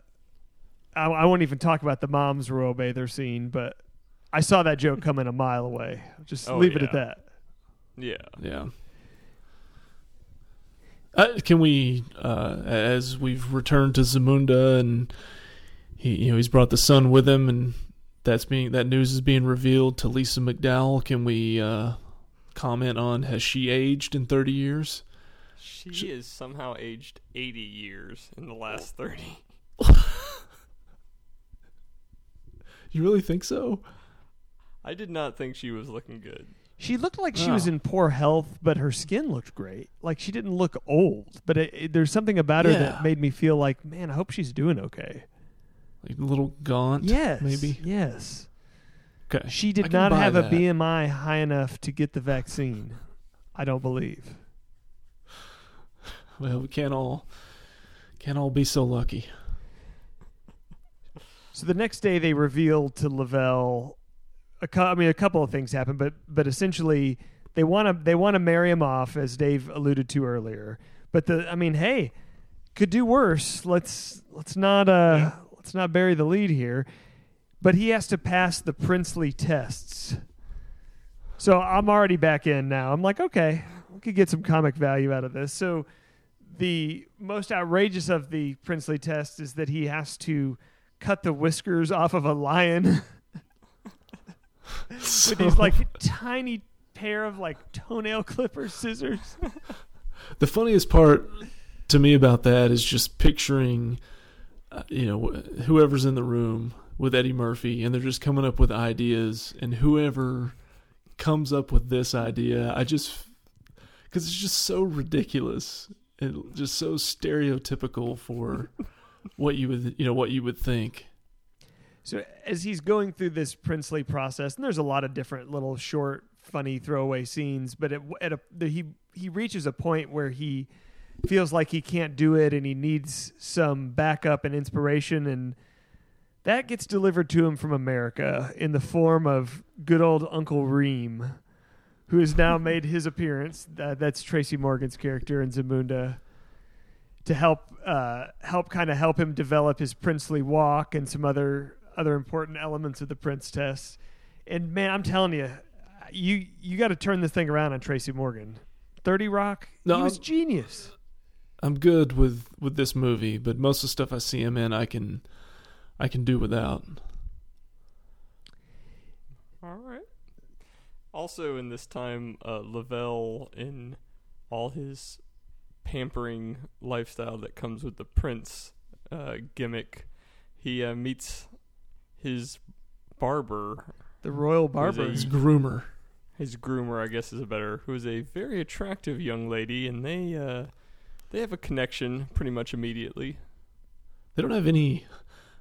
I, I won't even talk about the mom's royal bather scene, but I saw that joke coming a mile away. Just Oh, leave it at that. Yeah. Yeah. Uh, can we, uh, as we've returned to Zamunda and he you know he's brought the son with him, and that's being that news is being revealed to Lisa McDowell. Can we uh, comment on has she aged in thirty years? She is somehow aged 80 years in the last 30. [laughs] You really think so? I did not think she was looking good. She looked like she ah. was Oh. in poor health, but her skin looked great. Like she didn't look old, but it, it- there's something about her Yeah. that made me feel like, man, I hope she's doing okay. Like a little gaunt, Yes, maybe. Yes, Okay, she did not have that. a BMI high enough to get the vaccine. I don't believe. Well, we can't all can't all be so lucky. So the next day, they revealed to Lavelle. A cou- I mean, a couple of things happen, but but essentially, they want to they want to marry him off, as Dave alluded to earlier. But the I mean, hey, could do worse. Let's let's not uh let's not bury the lead here. But he has to pass the princely tests. So I'm already back in now. I'm like, okay, we could get some comic value out of this. So the most outrageous of the princely tests is that he has to cut the whiskers off of a lion [laughs] with these like tiny pair of like toenail clipper scissors. [laughs] The funniest part to me about that is just picturing, uh, you know, wh- whoever's in the room with Eddie Murphy, and they're just coming up with ideas, and whoever comes up with this idea, I just because it's just so ridiculous and just so stereotypical for [laughs] what you would, you know, what you would think. So as he's going through this princely process, and there's a lot of different little short, funny throwaway scenes, but at, at a, the, he he reaches a point where he feels like he can't do it, and he needs some backup and inspiration, and that gets delivered to him from America in the form of good old Uncle Reem, who has now [laughs] made his appearance. Uh, that's Tracy Morgan's character in Zamunda to help uh, help kind of help him develop his princely walk and some other other important elements of the prince test. And man, I'm telling you, you you got to turn this thing around on Tracy Morgan. Thirty Rock, No, he was I'm- genius. I'm good with with this movie, but most of the stuff I see him in, I can I can do without. All right. Also, in this time, uh, Lavelle, in all his pampering lifestyle that comes with the prince uh, gimmick, he uh, meets his barber, The royal barber. a- His groomer. his groomer, I guess is a better, who is a very attractive young lady, and they uh, they have a connection pretty much immediately. They don't have any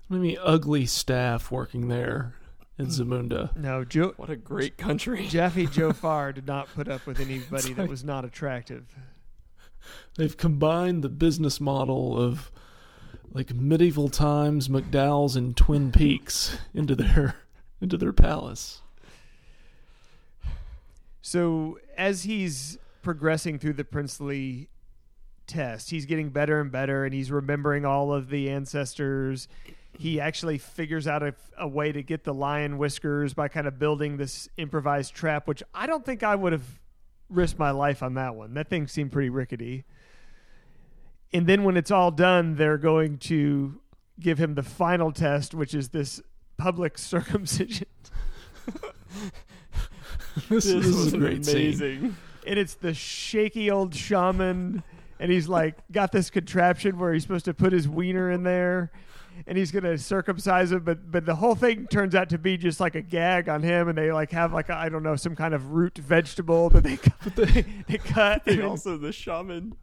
don't ugly staff working there in hmm. Zamunda. No, Joe What a great country! [laughs] Jaffe [laughs] Joffer did not put up with anybody that was not attractive. They've combined the business model of like medieval times McDowell's and Twin Peaks into their into their palace. So as he's progressing through the princely test, he's getting better and better, and he's remembering all of the ancestors. He actually figures out a, a way to get the lion whiskers by kind of building this improvised trap, which I don't think I would have risked my life on that one. That thing seemed pretty rickety. And then when it's all done, they're going to give him the final test, which is this public [laughs] circumcision. [laughs] This, this was is a great scene. amazing. and it's the shaky old shaman and he's like got this contraption where he's supposed to put his wiener in there and he's gonna circumcise him but but the whole thing turns out to be just like a gag on him and they like have like I I don't know some kind of root vegetable that they [laughs] they, they cut And and also, the shaman,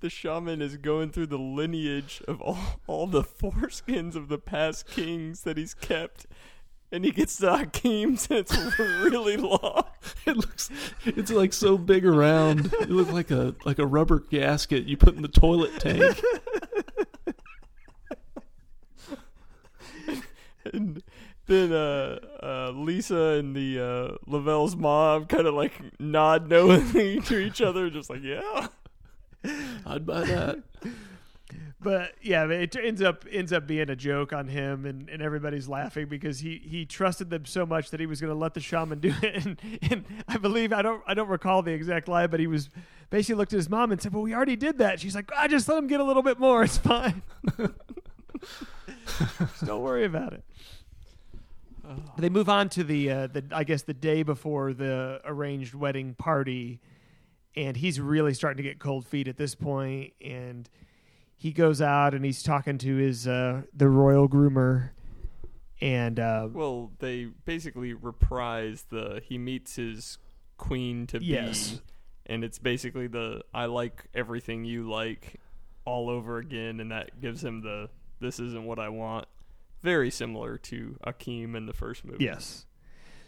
the shaman is going through the lineage of all, all the foreskins of the past kings that he's kept, and he gets to Akeem's, and it's really [laughs] long. It looks it's like so big around. It looks like a like a rubber gasket you put in the toilet tank. [laughs] And then uh, uh, Lisa and the uh, Lavelle's mom kind of like nod knowingly [laughs] to each other, just like, yeah. I'd buy that. [laughs] but yeah it ends up ends up being a joke on him and, and everybody's laughing because he he trusted them so much that he was going to let the shaman do it [laughs] and, and i believe i don't i don't recall the exact lie, but he was basically looked at his mom and said well we already did that she's like i just let him get a little bit more it's fine Just [laughs] don't worry about it. They move on to the uh, the I guess the day before the arranged wedding party, and he's really starting to get cold feet at this point, and he goes out and he's talking to his uh, the royal groomer, and uh, Well, they basically reprise the he meets his queen to Yes. be, and it's basically the I like everything you like all over again, and that gives him the this isn't what I want. Very similar to Akeem in the first movie. Yes.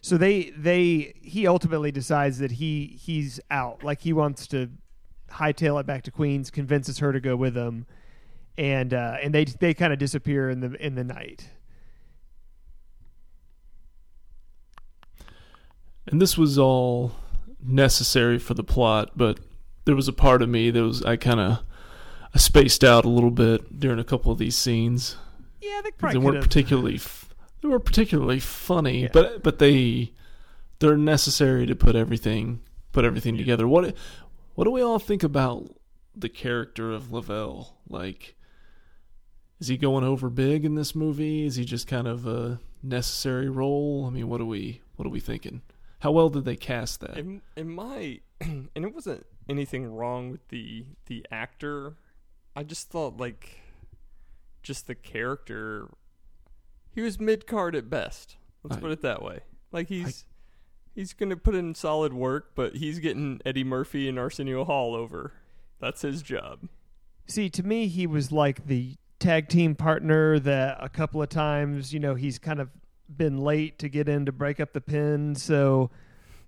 So they they he ultimately decides that he he's out. Like he wants to hightail it back to Queens, convinces her to go with him, and uh, and they they kind of disappear in the in the night. And this was all necessary for the plot, but there was a part of me that was I kind of I spaced out a little bit during a couple of these scenes. Yeah, they probably they weren't could've- particularly f- they were particularly funny, Yeah. but but they they're necessary to put everything put everything together. What what do we all think about the character of Lavelle? Like, is he going over big in this movie? Is he just kind of a necessary role? I mean, what are we what are we thinking? How well did they cast that? In, in my, and it wasn't anything wrong with the the actor. I just thought like, just the character. He was mid card at best. Let's I- put it that way. Like he's he's gonna put in solid work, but he's getting Eddie Murphy and Arsenio Hall over. That's his job. See, to me, he was like the tag team partner that a couple of times, you know, he's kind of been late to get in to break up the pin. So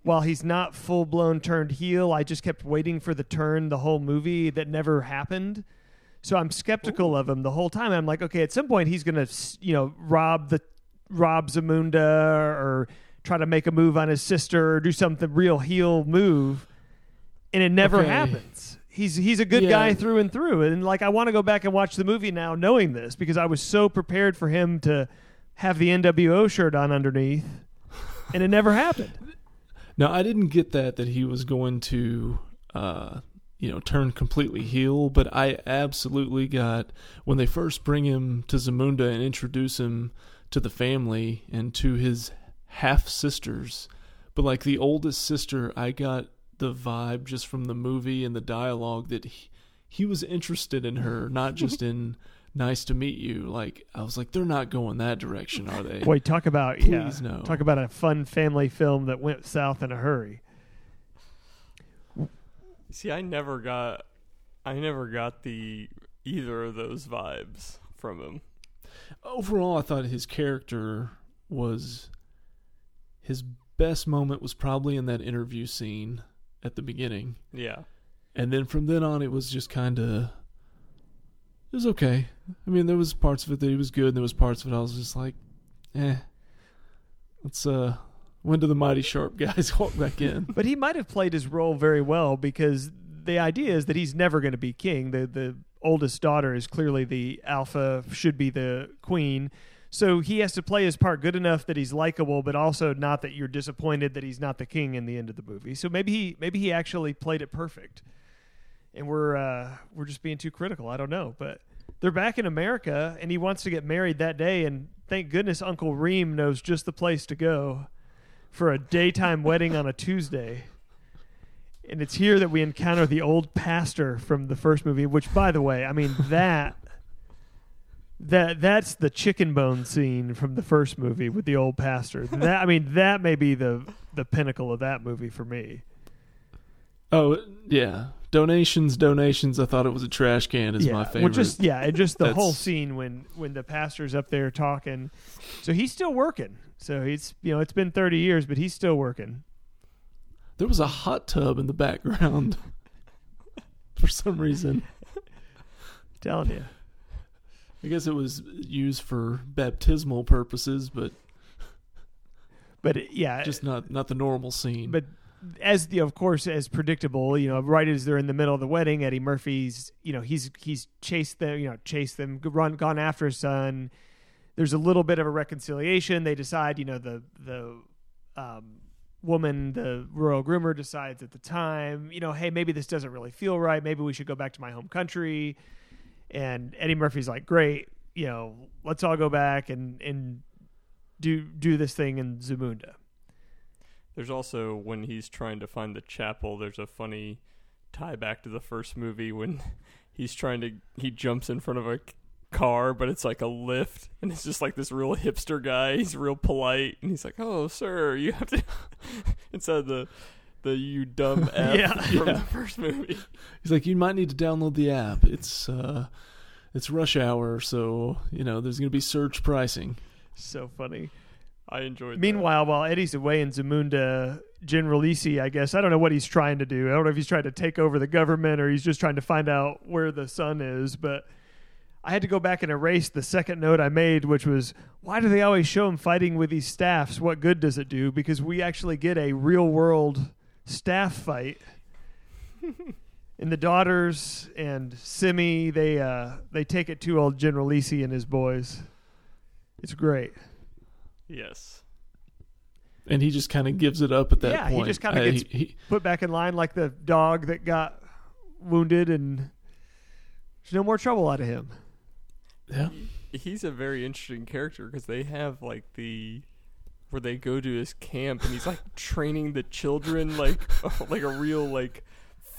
while he's not full blown turned heel, I just kept waiting for the turn the whole movie that never happened. So I'm skeptical of him the whole time. I'm like, okay, at some point he's gonna, you know, rob the rob Zamunda or try to make a move on his sister or do something real heel move, and it never Okay. happens. He's he's a good Yeah. guy through and through, and like I want to go back and watch the movie now, knowing this because I was so prepared for him to have the NWO shirt on underneath, and it never happened. Now, I didn't get that that he was going to, uh, you know, turn completely heel, but I absolutely got when they first bring him to Zamunda and introduce him to the family and to his half sisters. But like the oldest sister, I got the vibe just from the movie and the dialogue that he, he was interested in her, not [laughs] just in nice to meet you. Like I was like, they're not going that direction, are they? Boy, talk about yeah, no. talk about a fun family film that went south in a hurry. See, I never got, I never got the either of those vibes from him. overall, I thought his character was his best moment was probably in that interview scene at the beginning, Yeah. and then from then on, it was just kind of it was okay. I mean, there was parts of it that he was good, and there was parts of it I was just like, eh. Let's uh, when do the My-T-Sharp guys [laughs] walk back in? But he might have played his role very well because the idea is that he's never going to be king. The the oldest daughter is clearly the alpha, should be the queen. So he has to play his part good enough that he's likable, but also not that you're disappointed that he's not the king in the end of the movie. So maybe he maybe he actually played it perfect, and we're uh, we're just being too critical. I don't know, but they're back in America, and he wants to get married that day. And thank goodness Uncle Reem knows just the place to go for a daytime wedding on a Tuesday. And it's here that we encounter the old pastor from the first movie, which by the way, I mean [laughs] that that that's the chicken bone scene from the first movie with the old pastor. That I mean that may be the the pinnacle of that movie for me. Oh yeah, donations, donations. I thought it was a trash can. Is yeah, my favorite. Well, just yeah, and just the whole scene when when the pastor's up there talking. So he's still working. So he's you know it's been thirty years, but he's still working. There was a hot tub in the background [laughs] for some reason. [laughs] telling you. I guess it was used for baptismal purposes, but But yeah, just not not the normal scene. but as the of course as predictable, you know, right as they're in the middle of the wedding, Eddie Murphy's, you know, he's he's chased them, you know, chased them, run, gone after his son. There's a little bit of a reconciliation. They decide, you know, the the um, woman, the royal groomer, decides at the time, you know, hey, maybe this doesn't really feel right. Maybe we should go back to my home country. And Eddie Murphy's like, great, you know, let's all go back and and do do this thing in Zamunda. There's also when he's trying to find the chapel. There's a funny tie back to the first movie when [laughs] he's trying to he jumps in front of a car, but it's like a Lyft, and it's just like this real hipster guy. He's real polite, and he's like, "Oh, sir, you have to," [laughs] instead of the the you dumb f [laughs] Yeah. from Yeah. the first movie. He's like, you might need to download the app. It's uh, it's rush hour, so you know there's going to be surge pricing. So funny. I enjoyed. that. Meanwhile, while Eddie's away in Zamunda, General Izzi, I guess I don't know what he's trying to do. I don't know if he's trying to take over the government or he's just trying to find out where the sun is. But I had to go back and erase the second note I made, which was why do they always show him fighting with these staffs? What good does it do? Because we actually get a real world staff fight. [laughs] and the daughters and Semmi, they uh, they take it to old General Izzi and his boys. It's great. Yes, And he just kind of gives it up at that point. Yeah, he just kinda Uh, gets- he- he- put back in line like the dog that got wounded and there's no more trouble out of him. yeah. he's a very interesting character because they have like the where they go to his camp and he's like training the children like [laughs] like a real like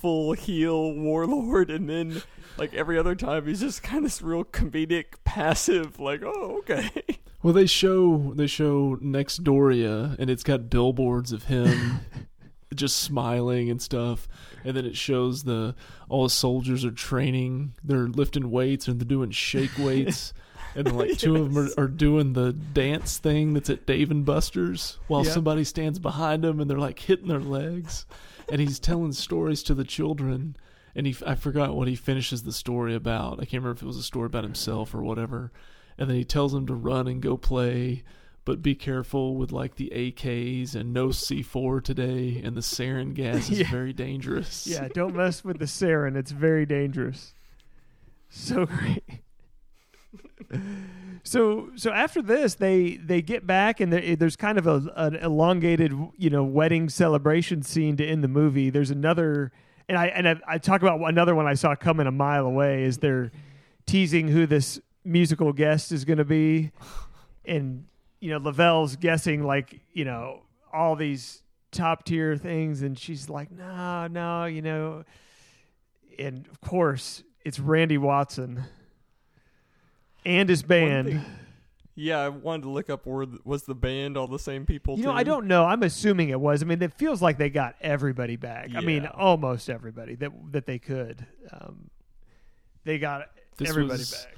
full heel warlord and then like every other time he's just kind of this real comedic passive like oh okay [laughs] Well, they show they show Nextdoria, and it's got billboards of him [laughs] just smiling and stuff, and then it shows the all the soldiers are training. They're lifting weights and they're doing shake weights. [laughs] And then, like two of them are, are doing the dance thing that's at Dave and Buster's, while Yeah. somebody stands behind them and they're like hitting their legs. And he's telling stories to the children. And he, I forgot what he finishes the story about. I can't remember if it was a story about himself or whatever. And then he tells them to run and go play, but be careful with like the AKs and no C4 today. And the sarin gas is [laughs] Yeah. very dangerous. Yeah, don't mess with the sarin. It's very dangerous. So great. So so after this, they they get back and there's kind of a, an elongated you know wedding celebration scene to end the movie. There's another, and I and I, I talk about another one I saw coming a mile away. Is they're teasing who this musical guest is going to be, and you know Lavelle's guessing like you know all these top tier things, and she's like, no, no, you know, and of course it's Randy Watson and his band. yeah i wanted to look up where th- was the band all the same people You know, too? I don't know. I'm assuming it was. I mean, it feels like they got everybody back. I mean, Yeah. almost everybody that that they could. Um, they got This everybody was- back.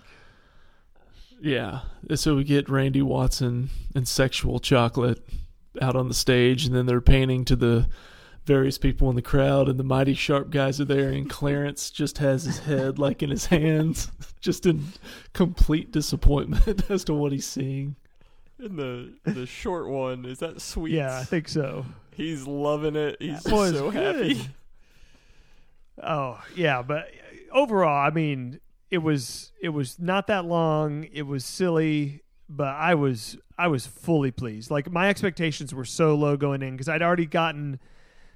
Yeah. So we get Randy Watson and Sexual Chocolate out on the stage, and then they're painting to the various people in the crowd, and the My-T-Sharp guys are there, and Clarence just has his head like in his hands, [laughs] just in complete disappointment [laughs] as to what he's seeing. and the the short one is that sweet Yeah, I think so. he's loving it he's That so good. happy Oh yeah, but overall, I mean, it was it was not that long. It was silly, but I was I was fully pleased. Like my expectations were so low going in because I'd already gotten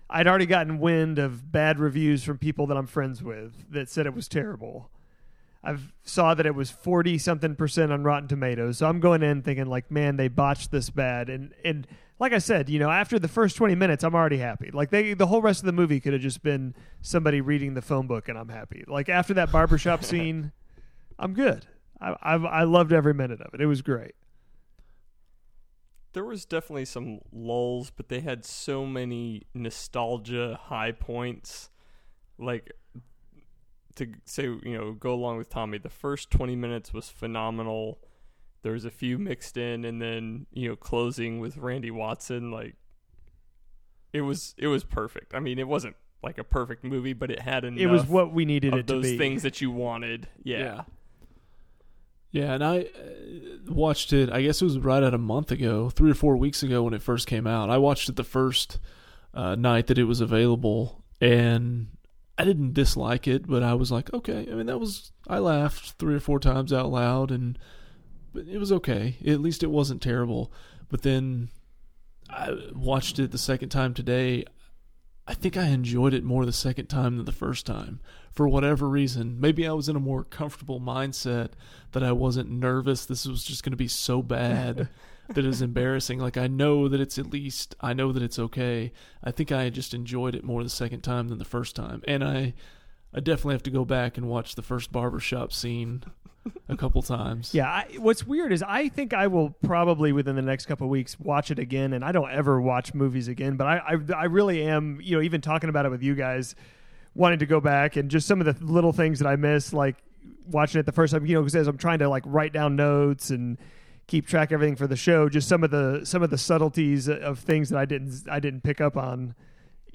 I'd already gotten wind of bad reviews from people that I'm friends with that said it was terrible. I've saw that it was forty something percent on Rotten Tomatoes, so I'm going in thinking like, man, they botched this bad, and and like I said, you know, after the first twenty minutes, I'm already happy. Like they, the whole rest of the movie could have just been somebody reading the phone book, and I'm happy. Like after that barbershop [laughs] scene, I'm good. I, I I loved every minute of it. It was great. There was definitely some lulls, but they had so many nostalgia high points. Like to say, you know, go along with Tommy. The first twenty minutes was phenomenal. There was a few mixed in, and then you know, closing with Randy Watson. Like it was, it was perfect. I mean, it wasn't like a perfect movie, but it had enough. It was what we needed of it to those be. things that you wanted. Yeah. Yeah. Yeah, and I uh, watched it. I guess it was right at a month ago, three or four weeks ago when it first came out. I watched it the first uh, night that it was available, and I didn't dislike it, but I was like, okay. I mean, that was I laughed three or four times out loud, and it was okay. At least it wasn't terrible. But then I watched it the second time today. I think I enjoyed it more the second time than the first time. For whatever reason, maybe I was in a more comfortable mindset that I wasn't nervous. This was just going to be so bad [laughs] that it's embarrassing. Like I know that it's at least I know that it's okay. I think I just enjoyed it more the second time than the first time, and I I definitely have to go back and watch the first barbershop scene [laughs] a couple times. Yeah, I, what's weird is I think I will probably within the next couple weeks watch it again, and I don't ever watch movies again. But I, I, I really am, you know, even talking about it with you guys, wanting to go back and just some of the little things that I miss, like watching it the first time, you know, because as I'm trying to like write down notes and keep track of everything for the show, just some of the some of the subtleties of things that I didn't I didn't pick up on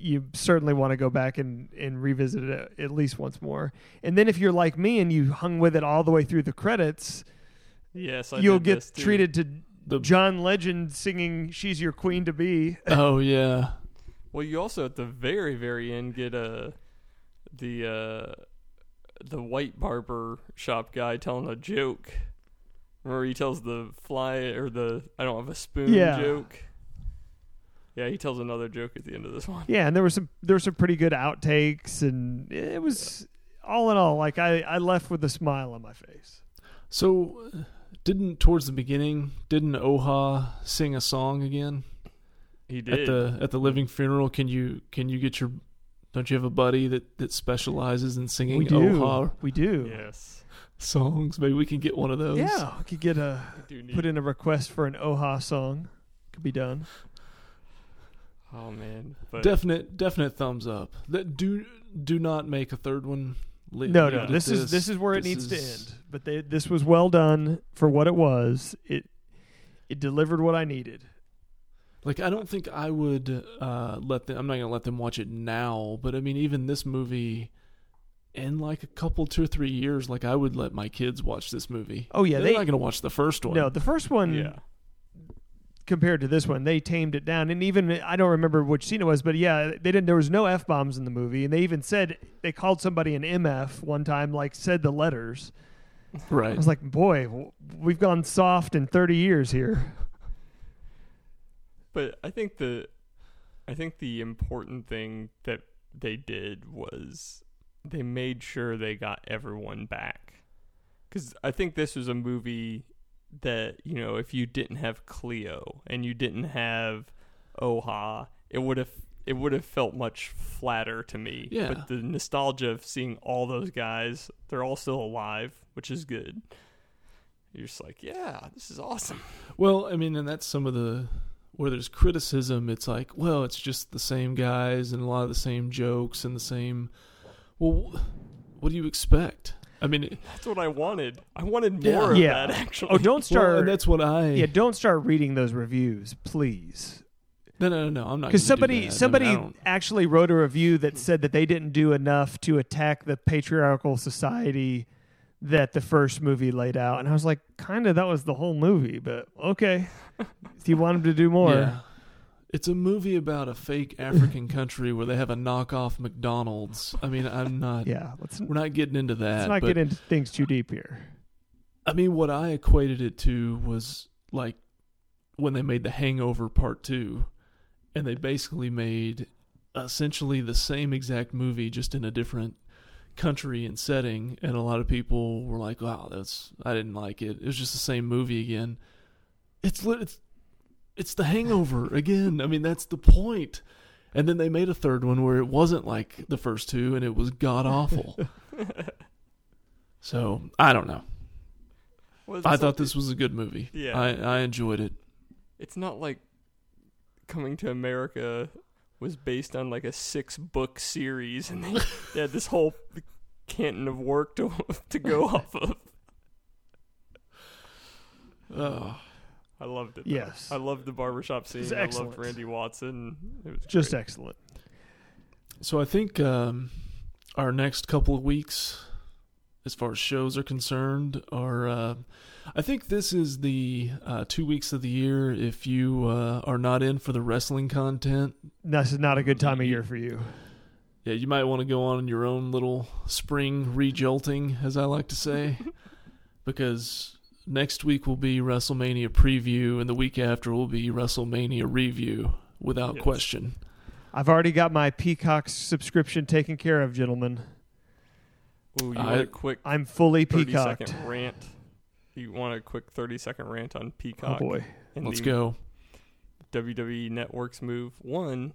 you certainly want to go back and, and revisit it at least once more. And then if you're like me and you hung with it all the way through the credits, yes, I you'll get treated to The- John Legend singing "She's Your Queen to Be." [laughs] Oh yeah. Well, you also at the very very end get a the uh the white barber shop guy telling a joke. Remember he tells the fly or the I don't have a spoon Yeah. joke. Yeah, he tells another joke at the end of this one. Yeah, and there were some there were some pretty good outtakes, and it was all in all like I I left with a smile on my face. So, uh, didn't towards the beginning didn't Oha sing a song again He did. at the at the living funeral? Can you can you get your don't you have a buddy that that specializes in singing we do, Oha we do. yes. songs? Maybe we can get one of those. Yeah, we could get a put in a request for an Oha song. Could be done. Oh man. But Definite definite thumbs up. That do do not make a third one. Le- No, no, it at this is this is where it needs is- to end. But they, this was well done for what it was. It it delivered what I needed. Like I don't think I would uh, let them. I'm not gonna let them watch it now. But I mean, even this movie, in like a couple, two or three years, like I would let my kids watch this movie. Oh yeah, They're they not gonna watch the first one. no the first one yeah. Compared to this one they tamed it down and even I don't remember which scene it was but yeah they didn't there was no f bombs in the movie and they even said they called somebody an mf one time like said the letters. right. I was like boy we've gone soft in thirty years here. But I think the I think the important thing that they did was they made sure they got everyone back. Cuz I think this was a movie that, you know, if you didn't have Cleo and you didn't have Oha, it would have it would have felt much flatter to me. Yeah. But the nostalgia of seeing all those guys, they're all still alive, which is good. You're just like, yeah, this is awesome. Well, I mean, and that's some of the where there's criticism. It's like, well, it's just the same guys and a lot of the same jokes and the same. Well, what do you expect? I mean, That's what I wanted. I wanted Yeah. more of Yeah. that actually. Oh don't start and that's what I. yeah don't start reading those reviews please. no, no, no, no. I'm not Because do somebody. I mean, somebody I actually wrote a review that said that they didn't do enough to attack the patriarchal society that the first movie laid out, and I was like, kind of that was the whole movie, but okay, if you want them to do more, Yeah. It's a movie about a fake African country where they have a knockoff McDonald's. I mean, I'm not. yeah, let's, We're not getting into that. let's not get into things too deep here. I mean, what I equated it to was like when they made The Hangover Part 2, and they basically made essentially the same exact movie, just in a different country and setting. And a lot of people were like, wow, that's, I didn't like it. It was just the same movie again. It's, it's, it's The Hangover again. I mean, that's the point. And then they made a third one where it wasn't like the first two, and it was god awful. [laughs] so I don't know. Well, I thought this was a good movie. Yeah. I, I enjoyed it. it's not like coming to America was based on like a six book series and they, they had this whole canton of work to [laughs] to go [laughs] off of. Oh, I loved it. though. Yes. I loved the barbershop scene. was I loved Randy Watson. It was Just great. excellent. so I think um, our next couple of weeks, as far as shows are concerned, are uh, I think this is the uh, two weeks of the year. If you uh, are not in for the wrestling content, This is not a good time of year for you. yeah, you might want to go on your own little spring rejolting, as I like to say, [laughs] because next week will be WrestleMania preview, and the week after will be WrestleMania review, without Yes. question. I've already got my Peacock subscription taken care of, gentlemen. Ooh, you I- want a quick I'm fully 30 peacocked. second rant? You want a quick 30 second rant on Peacock? Oh Peacock? boy. Let's go. WWE Network's move. One,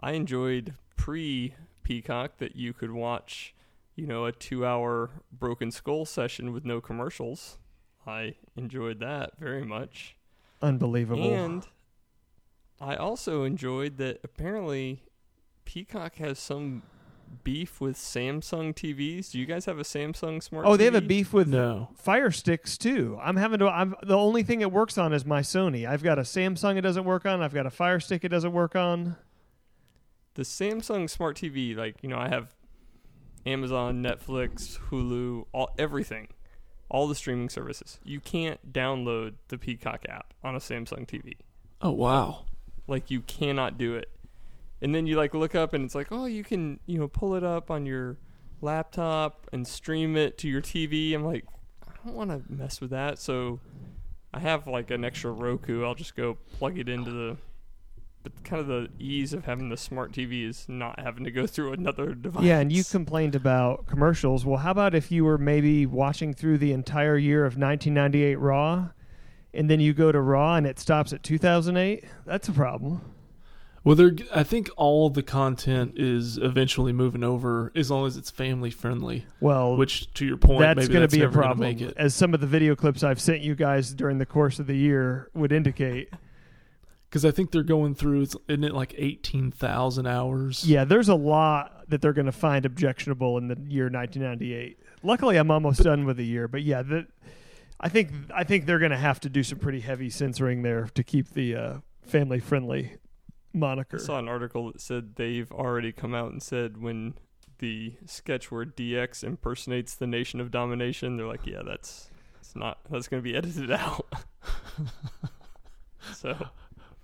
I enjoyed pre Peacock that you could watch, you know, a two hour Broken Skull session with no commercials. I enjoyed that very much. Unbelievable. And I also enjoyed that apparently Peacock has some beef with Samsung TVs. Do you guys have a Samsung smart oh, they have a beef with No. Fire Sticks too. I'm having to. I'm the only thing it works on is my Sony. I've got a Samsung it doesn't work on. I've got a Fire Stick it doesn't work on. the Samsung Smart TV, like you know, I have Amazon, Netflix, Hulu, all everything, all the streaming services. You can't download the Peacock app on a Samsung TV. Oh wow. Like you cannot do it. And then you like look up and it's like, oh, you can you know pull it up on your laptop and stream it to your TV. I'm like, I don't want to mess with that. So I have like an extra Roku. I'll just go plug it into the. But kind of the ease of having the smart TV is not having to go through another [laughs] device. Yeah, and you complained about commercials. Well, how about if you were maybe watching through the entire year of 1998 Raw, and then you go to Raw and it stops at 2008? That's a problem. Well, they're, I think all the content is eventually moving over as long as it's family friendly. Well, Which, to your point, that's maybe going to that's be a problem, Make it. as some of the video clips I've sent you guys during the course of the year would indicate. Because I think they're going through, it's, isn't it like 18,000 hours? Yeah, there's a lot that they're going to find objectionable in the year 1998. Luckily, I'm almost done with the year, but yeah, that I think I think they're going to have to do some pretty heavy censoring there to keep the uh, family friendly moniker. I saw an article that said they've already come out and said when the sketch where DX impersonates the Nation of Domination, they're like, yeah, that's it's not that's going to be [laughs] edited out. [laughs] so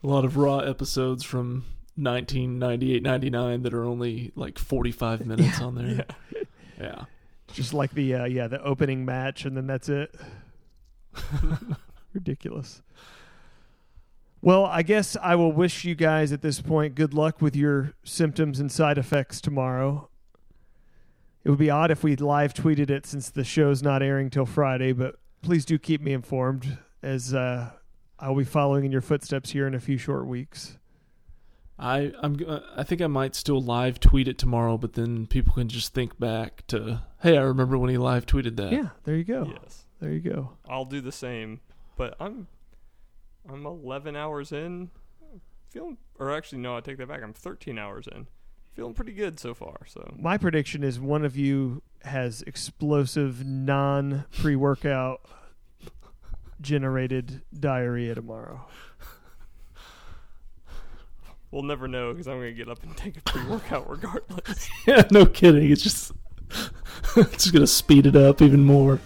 A lot of Raw episodes from 1998 99 that are only like 45 minutes on there. yeah, Yeah. Just like the uh, yeah the opening match, and then that's it. [laughs] Ridiculous. Well, I guess I will wish you guys at this point good luck with your symptoms and side effects tomorrow. It would be odd if we live tweeted it since the show's not airing till Friday, but please do keep me informed as uh, I'll be following in your footsteps here in a few short weeks. I I'm uh, I think I might still live tweet it tomorrow, but then people can just think back to, hey, I remember when he live tweeted that. Yeah, there you go. yes, There you go. I'll do the same. But I'm I'm 11 hours in, feeling, or actually no, I take that back. I'm 13 hours in, feeling pretty good so far. So My prediction is one of you has explosive non pre workout generated diarrhea tomorrow. [laughs] we'll never know because I'm gonna get up and take a pre-workout regardless. [laughs] yeah, no kidding. It's just [laughs] it's just gonna speed it up even more.